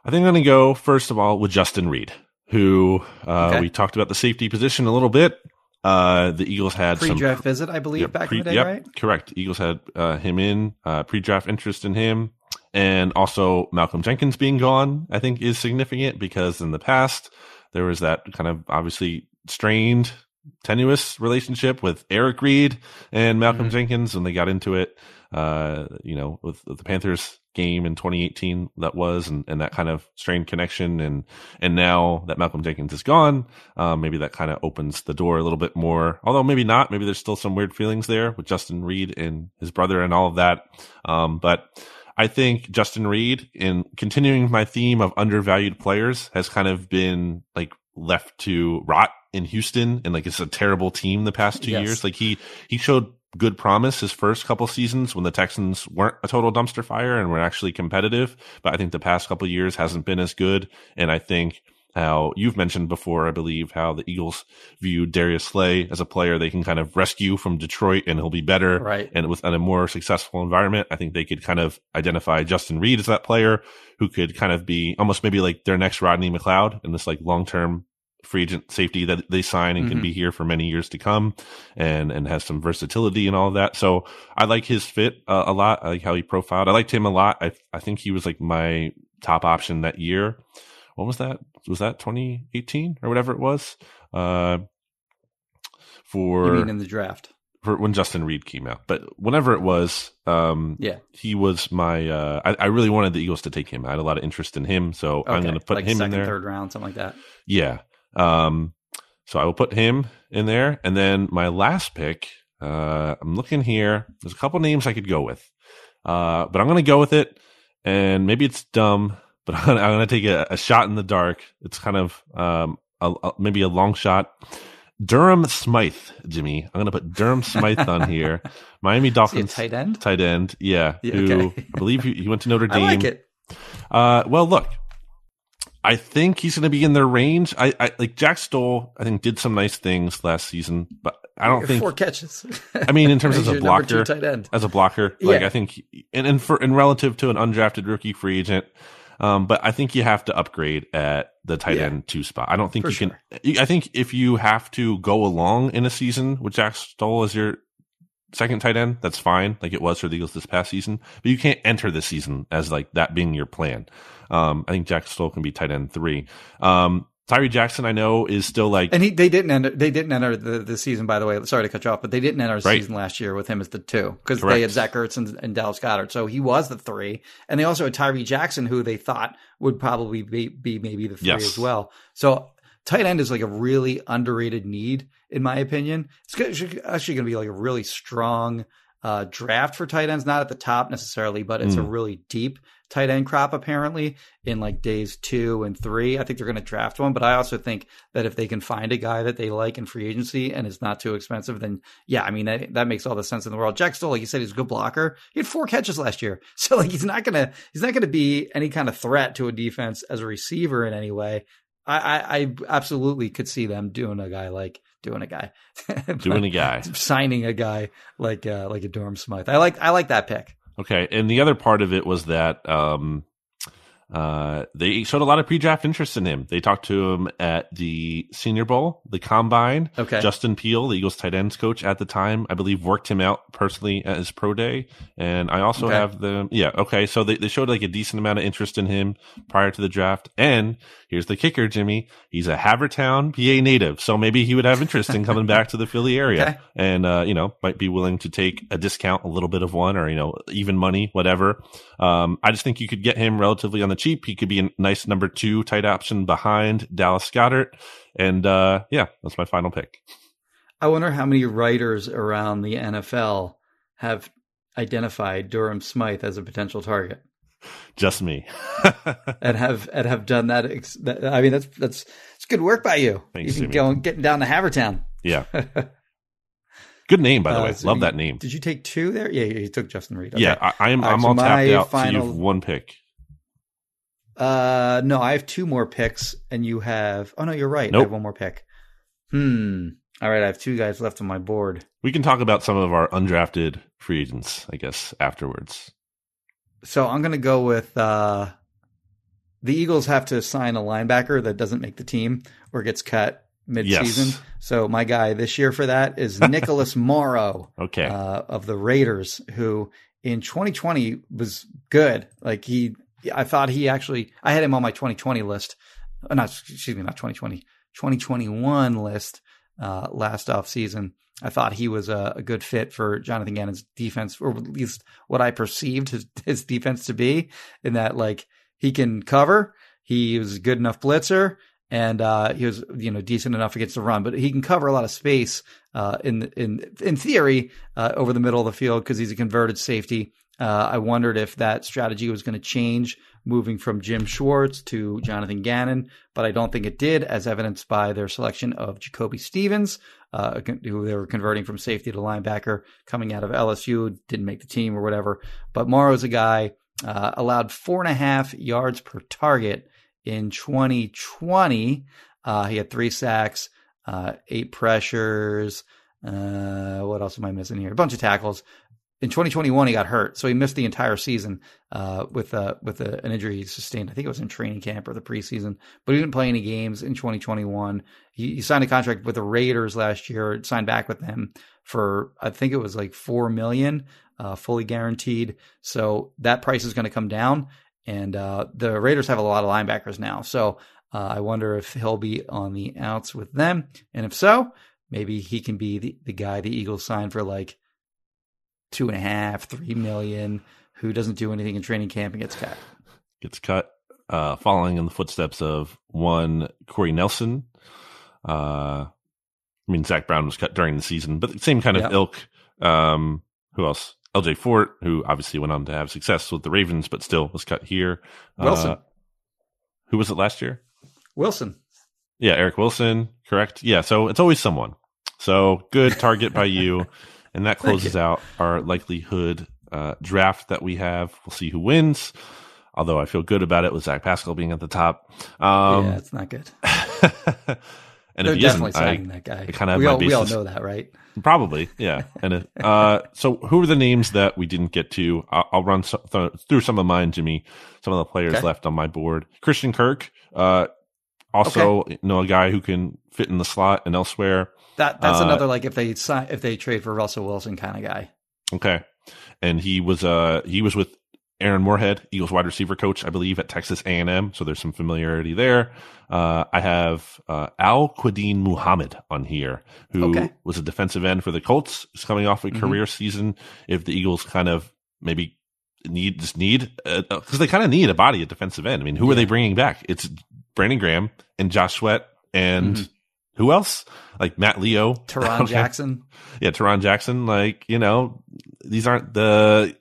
I think I'm going to go first of all with Justin Reid, who uh, Okay. we talked about the safety position a little bit. Uh, the Eagles had some Pre-draft visit, I believe, Yep, back pre- in the day, yep, right? Correct. Eagles had uh, him in uh, pre-draft interest in him, and also Malcolm Jenkins being gone. I think is significant because in the past there was that kind of obviously strained, tenuous relationship with Eric Reid and Malcolm Mhm. Jenkins and they got into it. Uh, you know, with, with the Panthers game in 2018 that was, and, and that kind of strained connection, and and now that Malcolm Jenkins is gone, um, maybe that kind of opens the door a little bit more. Although maybe not. Maybe there's still some weird feelings there with Justin Reid and his brother and all of that. Um, but I think Justin Reid, in continuing my theme of undervalued players, has kind of been like left to rot in Houston, and like it's a terrible team the past two Yes. years. Like he he showed good promise his first couple seasons when the Texans weren't a total dumpster fire and were actually competitive. But I think the past couple years hasn't been as good. And I think how you've mentioned before, I believe, how the Eagles view Darius Slay as a player they can kind of rescue from Detroit and he'll be better. Right. And with a more successful environment, I think they could kind of identify Justin Reid as that player who could kind of be almost maybe like their next Rodney McLeod in this like long term free agent safety that they sign and can Mhm. be here for many years to come and and has some versatility and all of that. So I like his fit uh, a lot. I like how he profiled. I liked him a lot. I I think he was like my top option that year. What was that? Was that 2018 or whatever it was? Uh, for You mean in the draft? for when Justin Reid came out, but whenever it was, um, Yeah. he was my. Uh, I, I really wanted the Eagles to take him. I had a lot of interest in him, so I'm going to put like him second, in there. third round, something like that. Yeah. Um, so I will put him in there, and then my last pick. Uh, I'm looking here. There's a couple names I could go with, uh, but I'm going to go with it, and maybe it's dumb, but I'm going to take a, a shot in the dark. It's kind of um, a, a- maybe a long shot. Durham Smythe, Jimmy. I'm going to put Durham Smythe on here. Miami Dolphins tight end? tight end. Yeah, Yeah, who okay. I believe he, he went to Notre I Dame. like it. Uh, well, look, I think he's going to be in their range. I, I like Jack Stoll. I think did some nice things last season, but I don't think. four catches. I mean, in terms of a blocker, tight end. as a blocker, like Yeah. I think, and and for and relative to an undrafted rookie free agent. Um, but I think you have to upgrade at the tight Yeah. end two spot. I don't think For you can. I think if you have to go along in a season with Jack Stoll as your second tight end, that's fine, like it was for the Eagles this past season. But you can't enter the season as like that being your plan. Um, I think Jack Stoll can be tight end three. Um, Tyree Jackson, I know, is still like And he they didn't enter they didn't enter the, the season by the way. Sorry to cut you off, but they didn't enter the Right. season last year with him as the two because they had Zach Ertz and, and Dallas Goedert, so he was the three, and they also had Tyree Jackson, who they thought would probably be, be maybe the three Yes. as well. So tight end is like a really underrated need in my opinion. It's actually going to be like a really strong uh, draft for tight ends, not at the top necessarily, but it's a Mm. really deep tight end crop apparently in like days two and three. I think they're going to draft one, but I also think that if they can find a guy that they like in free agency and is not too expensive, then yeah, I mean that that makes all the sense in the world. Jack Stoll, like you said, he's a good blocker. He had four catches last year, so like he's not gonna he's not gonna be any kind of threat to a defense as a receiver in any way. I I, I absolutely could see them doing a guy like doing a guy doing a guy. signing a guy like uh, like a Durham Smythe. I like I like that pick. Okay, and the other part of it was that um, uh, they showed a lot of pre-draft interest in him. They talked to him at the Senior Bowl, the Combine. Okay. Justin Peelle, the Eagles tight ends coach at the time, I believe, worked him out personally at his pro day. And I also Okay. have the yeah. Okay, so they they showed like a decent amount of interest in him prior to the draft. And here's the kicker, Jimmy. He's a Havertown, PA native, so maybe he would have interest in coming back to the Philly area Okay. and uh, you know might be willing to take a discount, a little bit of one, or you know even money, whatever. Um, I just think you could get him relatively on the cheap. He could be a nice number two tight option behind Dallas Goedert, and uh, yeah, that's my final pick. I wonder how many writers around the NFL have identified Durham Smythe as a potential target Just me. and have and have done that. ex- that I mean, that's that's it's good work by you. Thanks, Even going getting down to Havertown. yeah, good name by the Uh, way. so Love you- that name. Did you take two there? Yeah, you took Justin Reid. Okay. Yeah, I, am. All right, I'm so all tapped my out. So final- you have one pick. Uh, no, I have two more picks, and you have. Oh no, you're right. I have one more pick. Hmm. All right, I have two guys left on my board. We can talk about some of our undrafted free agents, I guess, afterwards. So I'm going to go with uh, the Eagles have to sign a linebacker that doesn't make the team or gets cut mid-season. Yes. So my guy this year for that is Nicholas Morrow Okay. uh, of the Raiders, who in 2020 was good. Like he, I thought he actually, I had him on my 2020 list. Uh, not excuse me, not 2020, 2021 list uh, last off season. I thought he was a, a good fit for Jonathan Gannon's defense, or at least what I perceived his, his defense to be. In that, like he can cover, he was a good enough blitzer, and uh, he was you know decent enough against the run. But he can cover a lot of space uh, in in in theory uh, over the middle of the field because he's a converted safety. Uh, I wondered if that strategy was going to change moving from Jim Schwartz to Jonathan Gannon, but I don't think it did, as evidenced by their selection of Jacoby Stevens, uh, who they were converting from safety to linebacker coming out of LSU, didn't make the team or whatever. But Morrow's a guy uh, allowed four and a half yards per target in 2020. Uh, he had three sacks, uh, eight pressures. Uh, what else am I missing here? A bunch of tackles. In 2021, he got hurt, so he missed the entire season uh, with uh, with a, an injury he sustained. I think it was in training camp or the preseason, but he didn't play any games in 2021. He, he signed a contract with the Raiders last year, signed back with them for I think it was like four million, uh, fully guaranteed. So that price is going to come down, and uh, the Raiders have a lot of linebackers now. So uh, I wonder if he'll be on the outs with them, and if so, maybe he can be the, the guy the Eagles sign for like two and a half, three million, who doesn't do anything in training camp and gets cut. Gets cut, uh, following in the footsteps of one Corey Nelson. Uh, I mean, Zach Brown was cut during the season, but the same kind of Yep. ilk. Um, who else? LJ Fort, who obviously went on to have success with the Ravens, but still was cut here. Wilson. Uh, who was it last year? Wilson. Yeah, Eric Wilson, correct? Yeah, so it's always someone. So good target by you. And that closes out our likelihood uh, draft that we have. We'll see who wins. Although I feel good about it with Zach Pascal being at the top. Um, yeah, it's not good. and They're if he definitely signing that guy. I kind of we all, we all know that, right? Probably, yeah. And if, uh, so, who are the names that we didn't get to? I'll, I'll run so, th- through some of mine, Jimmy. Some of the players Okay. left on my board. Christian Kirk, uh, also you know a guy who can fit in the slot and elsewhere. That that's Uh, another like if they sign if they trade for Russell Wilson kind of guy. Okay, and he was uh he was with Aaron Moorehead, Eagles wide receiver coach, I believe, at Texas A and M. So there's some familiarity there. Uh, I have uh, Al Quadin Muhammad on here, who Okay. was a defensive end for the Colts. Is coming off a Mhm. career season. If the Eagles kind of maybe need just need because they kind of need a body at defensive end. I mean, who are they bringing back? It's Brandon Graham and Josh Sweat and. Mhm. Who else? Like Matt Leo, Tarron Jackson. yeah, Tarron Jackson, like, you know, these aren't the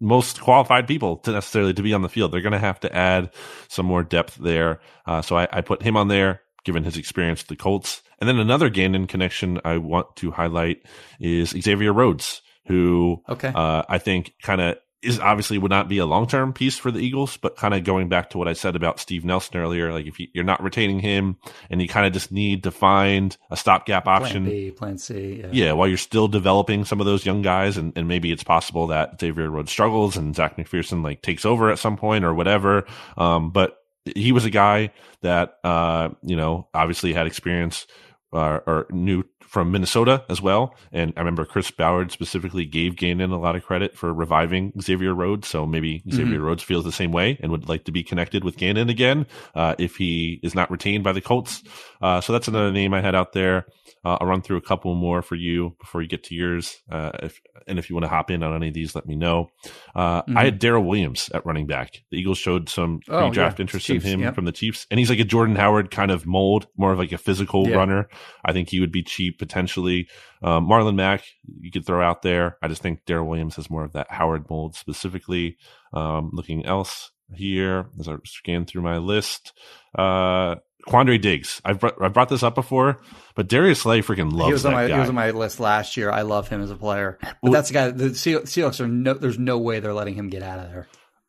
most qualified people to necessarily to be on the field. They're going to have to add some more depth there. Uh, so I, I put him on there, given his experience with the Colts. And then another Gannon connection I want to highlight is Xavier Rhodes, who Okay. uh, I think kind of is obviously would not be a long term piece for the Eagles, but kind of going back to what I said about Steve Nelson earlier, like if you, you're not retaining him and you kind of just need to find a stopgap option. Plan B, Plan C. Yeah. Yeah, while you're still developing some of those young guys, and, and maybe it's possible that Xavier Rhodes struggles and Zech McPhearson like takes over at some point or whatever. Um, but he was a guy that uh, you know obviously had experience uh, or knew from Minnesota as well. And I remember Chris Ballard specifically gave Gannon a lot of credit for reviving Xavier Rhodes. So maybe Xavier Rhodes feels the same way and would like to be connected with Gannon again uh, if he is not retained by the Colts. Uh, so that's another name I had out there. Uh, I'll run through a couple more for you before you get to yours. Uh, if, and if you want to hop in on any of these, let me know. Uh, I had Darrel Williams at running back. The Eagles showed some Oh, pre-draft yeah. interest Chiefs, in him yep. from the Chiefs, and he's like a Jordan Howard kind of mold, more of like a physical Yeah. runner. I think he would be cheap potentially. Um, Marlon Mack, you could throw out there. I just think Darrel Williams has more of that Howard mold specifically. Um, looking else here as I scan through my list. Uh, Quandre Diggs. I've brought, I've brought this up before, but Darius Slay freaking loves he was that on my guy. he was on my list last year. I love him as a player, but Well- that's the guy. The Seahawks are no. There's no way they're letting him get out of there.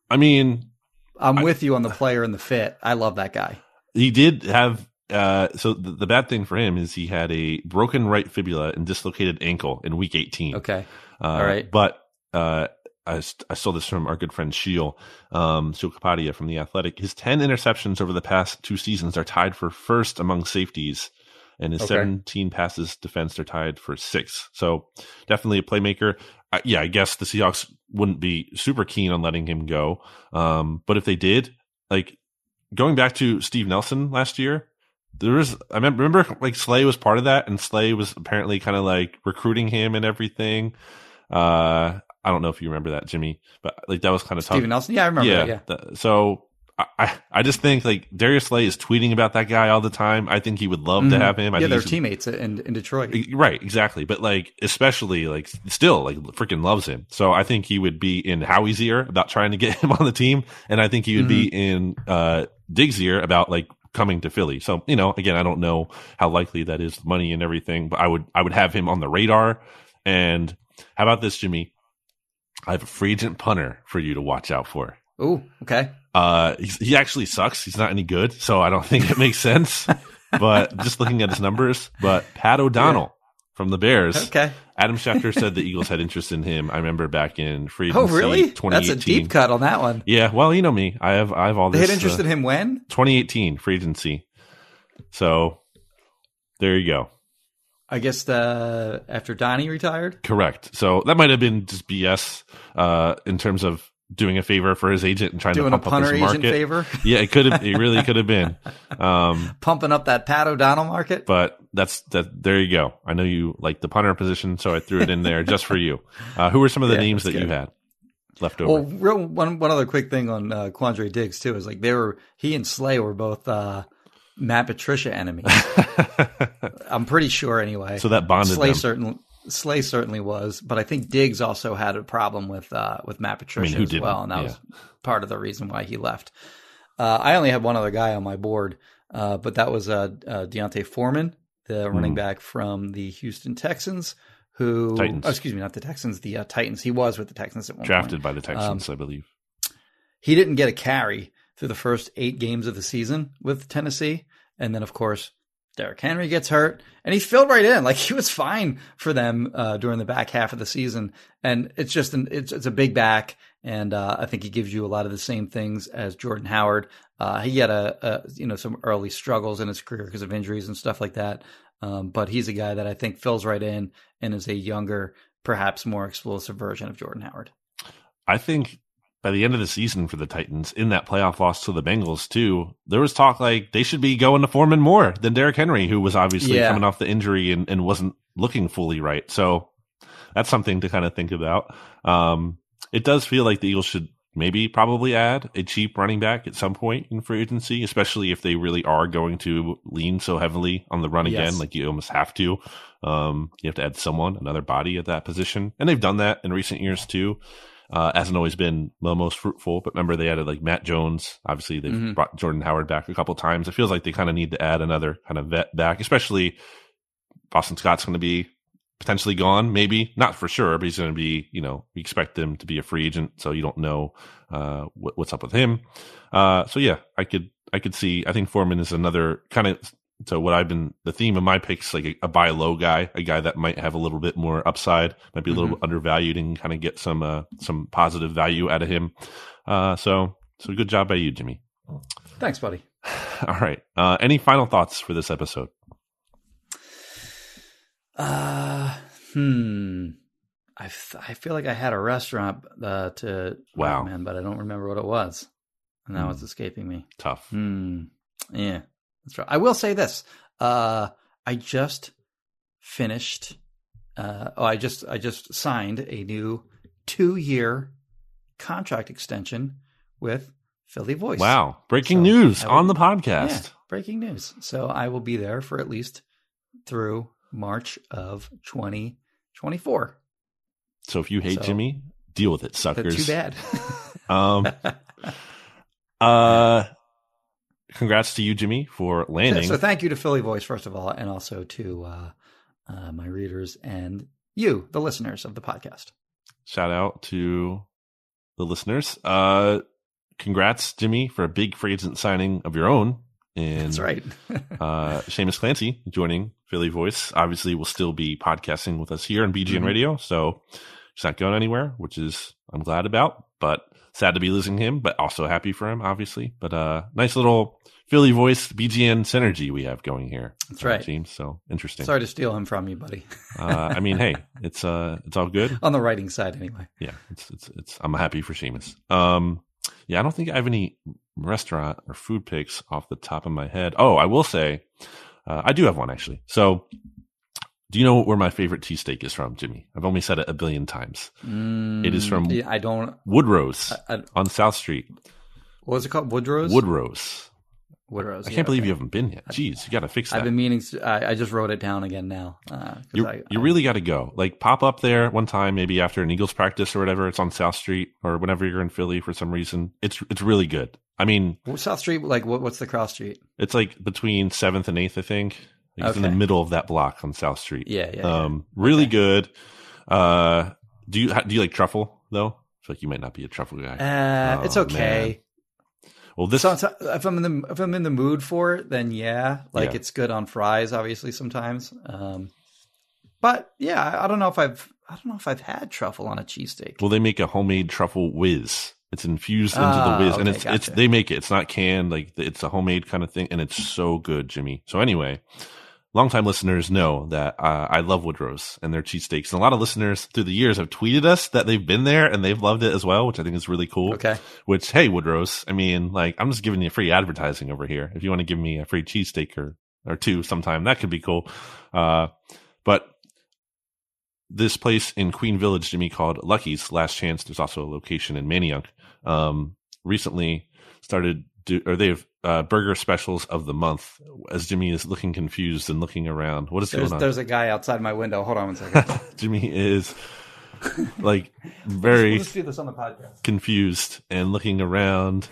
I mean, I'm I- with you on the player and the fit. I love that guy. he did have uh so the, the bad thing for him is he had a broken right fibula and dislocated ankle in week 18 Okay. uh, all right. but uh I, I saw this from our good friend Sheil, um, Sheil Kapadia from The Athletic. His 10 interceptions over the past two seasons are tied for first among safeties, and his Okay. 17 passes defense are tied for sixth. So definitely a playmaker. Uh, yeah, I guess the Seahawks wouldn't be super keen on letting him go. Um, but if they did, like going back to Steve Nelson last year, there was I remember, remember like Slay was part of that, and Slay was apparently kind of like recruiting him and everything. Uh, I don't know if you remember that, Jimmy, but like that was kind of tough. Steven Nelson. Yeah, I remember yeah. that. Yeah. th- so I- I just think like Darius Slay is tweeting about that guy all the time. I think he would love to Mhm. have him. I yeah, they're teammates in, in Detroit. Right, exactly. But like, especially like, still like, freaking loves him. So I think he would be in Howie's ear about trying to get him on the team, and I think he would be in uh Diggs' ear about like coming to Philly. So you know, again, I don't know how likely that is, money and everything, but I would I would have him on the radar. And how about this, Jimmy? I have a free agent punter for you to watch out for. Ooh, okay. Uh, he's, he actually sucks. He's not any good, so I don't think it makes sense. but just looking at his numbers, but Pat O'Donnell from the Bears. Okay. Adam Schefter said the Eagles had interest in him. I remember back in free Oh, agency really? That's a deep cut on that one. Yeah, well, you know me. I have I have all They this. had interest uh, in him when? 2018 free agency. So there you go. I guess uh, after Donnie retired. Correct. So that might have been just BS uh, in terms of doing a favor for his agent and trying Doing to a pump up punter his agent market. favor, Yeah, it could have. It really could have been. Um, pumping up that Pat O'Donnell market. but that's that. There you go. I know you like the punter position, so I threw it in there just for you. Uh, who were some of the Yeah, names that you had left over? Well, real one one other quick thing on uh, Quandre Diggs too is like they were he and Slay were both uh, Matt Patricia enemies. I'm pretty sure anyway. so that bonded Slay them. certainly Slay certainly was, but I think Diggs also had a problem with uh, with Matt Patricia who as didn't? well, and that Yeah. was part of the reason why he left. Uh, I only had one other guy on my board, uh, but that was uh, uh, D'Onta Foreman, the running Mhm. back from the Houston Texans, who Titans. oh, excuse me, not the Texans, the uh, Titans. He was with the Texans at one point. drafted point. by the Texans, I believe. He didn't get a carry through the first eight games of the season with Tennessee, and then of course Derrick Henry gets hurt, and he filled right in. Like he was fine for them uh, during the back half of the season, and it's just an it's it's a big back, and uh, I think he gives you a lot of the same things as Jordan Howard. Uh, he had a, a you know some early struggles in his career because of injuries and stuff like that, um, but he's a guy that I think fills right in and is a younger, perhaps more explosive version of Jordan Howard. I think by the end of the season for the Titans, in that playoff loss to the Bengals too, there was talk like they should be going to Foreman more than Derrick Henry, who was obviously Yeah. coming off the injury and, and wasn't looking fully right. So that's something to kind of think about. Um, it does feel like the Eagles should maybe probably add a cheap running back at some point in free agency, especially if they really are going to lean so heavily on the run Yes. again, like you almost have to. Um, you have to add someone, another body at that position. And they've done that in recent years too. Uh, hasn't always been the most fruitful, but remember they added like Matt Jones. Obviously, they've Mhm. brought Jordan Howard back a couple times. It feels like they kind of need to add another kind of vet back, especially Boston Scott's going to be potentially gone, maybe not for sure, but he's going to be, you know, we expect him to be a free agent, so you don't know uh, what, what's up with him. Uh, so yeah, I could, I could see. I think Foreman is another kind of. So what I've been the theme of my picks like a, a buy low guy, a guy that might have a little bit more upside, might be a little Mhm. undervalued, and kind of get some uh, some positive value out of him. Uh, so so good job by you, Jimmy. Thanks, buddy. All right. Uh, any final thoughts for this episode? Uh, hmm. I, f- I feel like I had a restaurant uh, to Wow. man, but I don't remember what it was, and now Hmm. it's escaping me. Tough. Hmm. Yeah, that's right. I will say this. Uh, I just finished. Uh, oh, I just I just signed a new two year contract extension with Philly Voice. Wow. Breaking So, news I on the podcast. Yeah, breaking news. So I will be there for at least through March of 2024. So if you hate So- Jimmy, deal with it, suckers. too bad. Um, uh, congrats to you, Jimmy, for landing. so thank you to Philly Voice, first of all, and also to uh, uh, my readers and you, the listeners of the podcast. Shout out to the listeners. Uh, congrats, Jimmy, for a big free agent signing of your own. And That's right. uh, Shamus Clancy joining Philly Voice. Obviously, will still be podcasting with us here on BGN Mhm. Radio. So He's not going anywhere, which is I'm glad about, but sad to be losing him, but also happy for him, obviously. But uh, nice little Philly voice BGN synergy we have going here. That's right. Team, so interesting. Sorry to steal him from you, buddy. Uh, I mean, hey, it's uh, it's all good. On the writing side, anyway. Yeah, it's it's it's. I'm happy for Shamus. Um, yeah, I don't think I have any restaurant or food picks off the top of my head. Oh, I will say, uh, I do have one actually. So, do you know where my favorite cheesesteak is from, Jimmy? I've only said it a billion times. It is from Mm, Yeah, I don't. Woodrow's I, I, on South Street. what was it called? Woodrow's. Woodrow's. Woodrow's. I yeah, can't believe okay. you haven't been yet. Jeez, you got to fix that. I've been meaning. To, I, I just wrote it down again now. Uh, 'cause You, I, you I- really got to go. Like pop up there one time, maybe after an Eagles practice or whatever. It's on South Street or whenever you're in Philly for some reason. It's it's really good. I mean, South Street. Like what? What's the cross street? it's like between Seventh and Eighth, I think. Like, It's in the middle of that block on South Street. Yeah, yeah. yeah. Um, really Okay. good. Uh, do you do you like truffle though? I feel like you might not be a truffle guy. Uh, it's Oh, okay. well, this Sometimes, if I'm in the if I'm in the mood for it, then yeah, like Yeah. it's good on fries. Obviously, sometimes. Um, but yeah, I, don't know if I've I don't know if I've had truffle on a cheesesteak. well, they make a homemade truffle whiz. It's infused into Ah, the whiz, and okay, it's it's gotcha. they make it. It's not canned. Like it's a homemade kind of thing, and it's so good, Jimmy. So anyway, longtime listeners know that uh, I love Woodrow's and their cheesesteaks, and a lot of listeners through the years have tweeted us that they've been there and they've loved it as well, which I think is really cool. Okay. Which, hey, Woodrow's, I mean, like, I'm just giving you free advertising over here. If you want to give me a free cheesesteak or, or two sometime, that could be cool. Uh, but this place in Queen Village, to me called Lucky's Last Chance. There's also a location in Manayunk. Um, recently started do, or they have uh, burger specials of the month. As Jimmy is looking confused and looking around, what is There's going on? there's a guy outside my window. Hold on one second. Jimmy is like very Let's do this on the podcast. confused and looking around.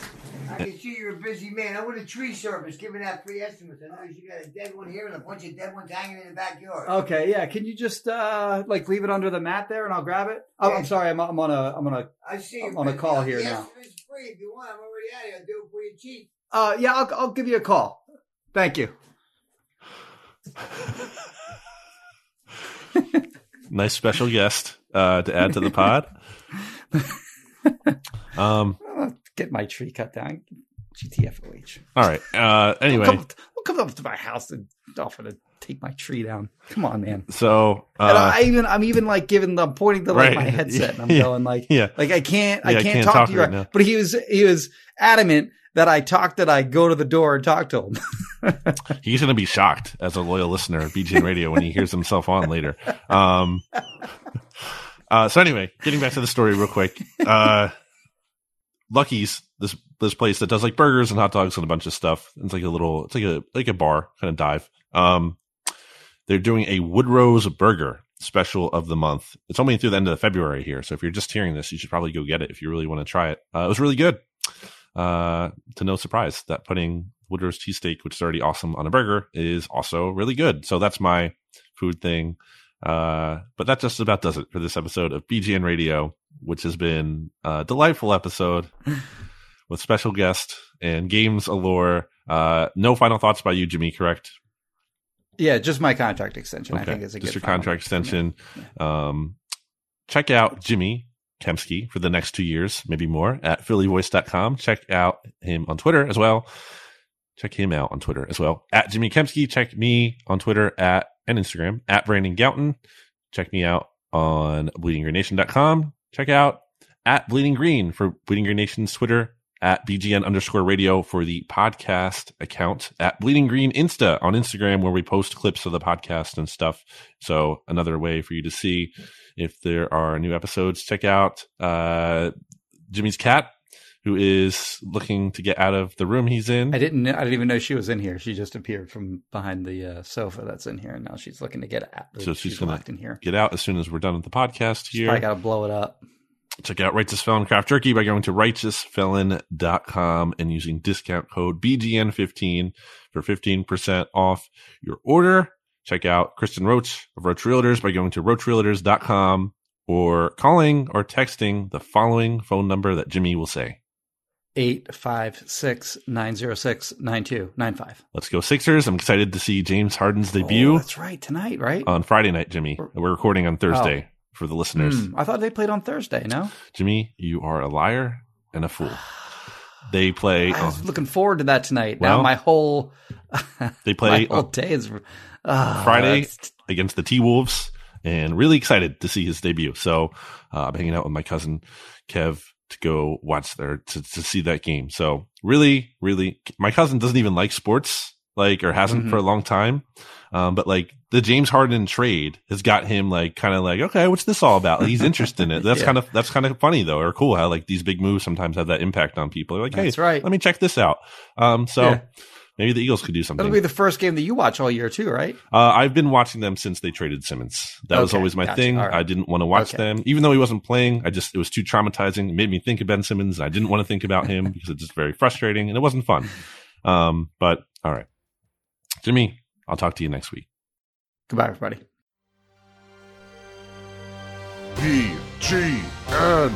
I can see you're a busy man. I want a tree service giving out free estimates. I notice you got a dead one here and a bunch of dead ones hanging in the backyard. Okay, yeah. Can you just uh like leave it under the mat there, and I'll grab it? Oh, I'm sorry. I'm I'm on a I'm on a. I see I'm on a call here the now. estimate's free if you want. I'm already out here. I'll do it for you cheap. Uh, yeah. I'll I'll give you a call. Thank you. Nice special guest uh, to add to the pod. Um. I'll get my tree cut down. GTFOH. All right. Uh. Anyway. Who comes, who comes up to my house and offer to take my tree down? Come on, man. So. Uh, I even I'm even like giving I'm pointing to like Right. my headset and I'm Yeah. going like yeah. like I can't Yeah, I I can't, can't talk, talk to you right right now. But he was he was adamant that I talk that I go to the door and talk to him. He's going to be shocked as a loyal listener of BGN Radio when he hears himself on later. Um. Uh. So anyway, getting back to the story real quick. Uh. Lucky's this this place that does like burgers and hot dogs and a bunch of stuff. It's like a little, it's like a like a bar kind of dive. Um, they're doing a Woodrow's burger special of the month. It's only through the end of February here, so if you're just hearing this, you should probably go get it if you really want to try it. Uh, it was really good. Uh, to no surprise that putting Woodrow's cheesesteak, which is already awesome, on a burger is also really good. So that's my food thing. Uh, but that just about does it for this episode of BGN Radio, which has been a delightful episode with special guest and games allure. Uh, no final thoughts by you, Jimmy, correct? yeah, just my contract extension. I think is a just good your contract extension. Um, check out Jimmy Kempski for the next two years, maybe more, at phillyvoice.com. Check out him on Twitter as well. Check him out on Twitter as well at Jimmy Kempski. Check me on Twitter at and Instagram at Brandon Gowton. Check me out on bleedinggreennation.com. Check out at Bleeding Green for Bleeding Green Nation's Twitter at BGN underscore radio for the podcast account at Bleeding Green Insta on Instagram where we post clips of the podcast and stuff. So another way for you to see if there are new episodes. Check out uh, Jimmy's cat who is looking to get out of the room he's in. I didn't. I didn't even know she was in here. She just appeared from behind the uh, sofa that's in here, and now she's looking to get out. So she's gonna locked in here. Get out as soon as we're done with the podcast here. I got to blow it up. Check out Righteous Felon Craft Jerky by going to righteousfelon.com and using discount code BGN15 for 15% off your order. Check out Kristen Roach of Roach Realtors by going to roachrealtors.com or calling or texting the following phone number that Jimmy will say. Eight five six nine zero six nine two nine five. Let's go Sixers. I'm excited to see James Harden's debut Oh, that's right. Tonight, right? on Friday night, Jimmy. We're recording on Thursday. Oh. For the listeners. Hmm, I thought they played on Thursday. No, Jimmy, you are a liar and a fool. They play. I was on- looking forward to that tonight. Well, now my whole they play my whole day is ah, Friday that's- against the T Wolves, and really excited to see his debut. So uh, I'm hanging out with my cousin Kev to go watch there to, to see that game. So really, really, my cousin doesn't even like sports, like or hasn't Mhm. for a long time. Um, but like the James Harden trade has got him like kind of like, okay, what's this all about? Like, he's interested in it. That's Yeah. kind of that's kind of funny though, or cool how like these big moves sometimes have that impact on people. They're like, hey, That's right. let me check this out. Um, so Yeah. maybe the Eagles could do something. That'll be the first game that you watch all year too, right? Uh, I've been watching them since they traded Simmons. That was always my gotcha. thing. Right. I didn't want to watch Okay. them, even though he wasn't playing. I just it was too traumatizing. It made me think of Ben Simmons. I didn't want to think about him because it's just very frustrating and it wasn't fun. Um, but all right, Jimmy, I'll talk to you next week. Goodbye, everybody. BGN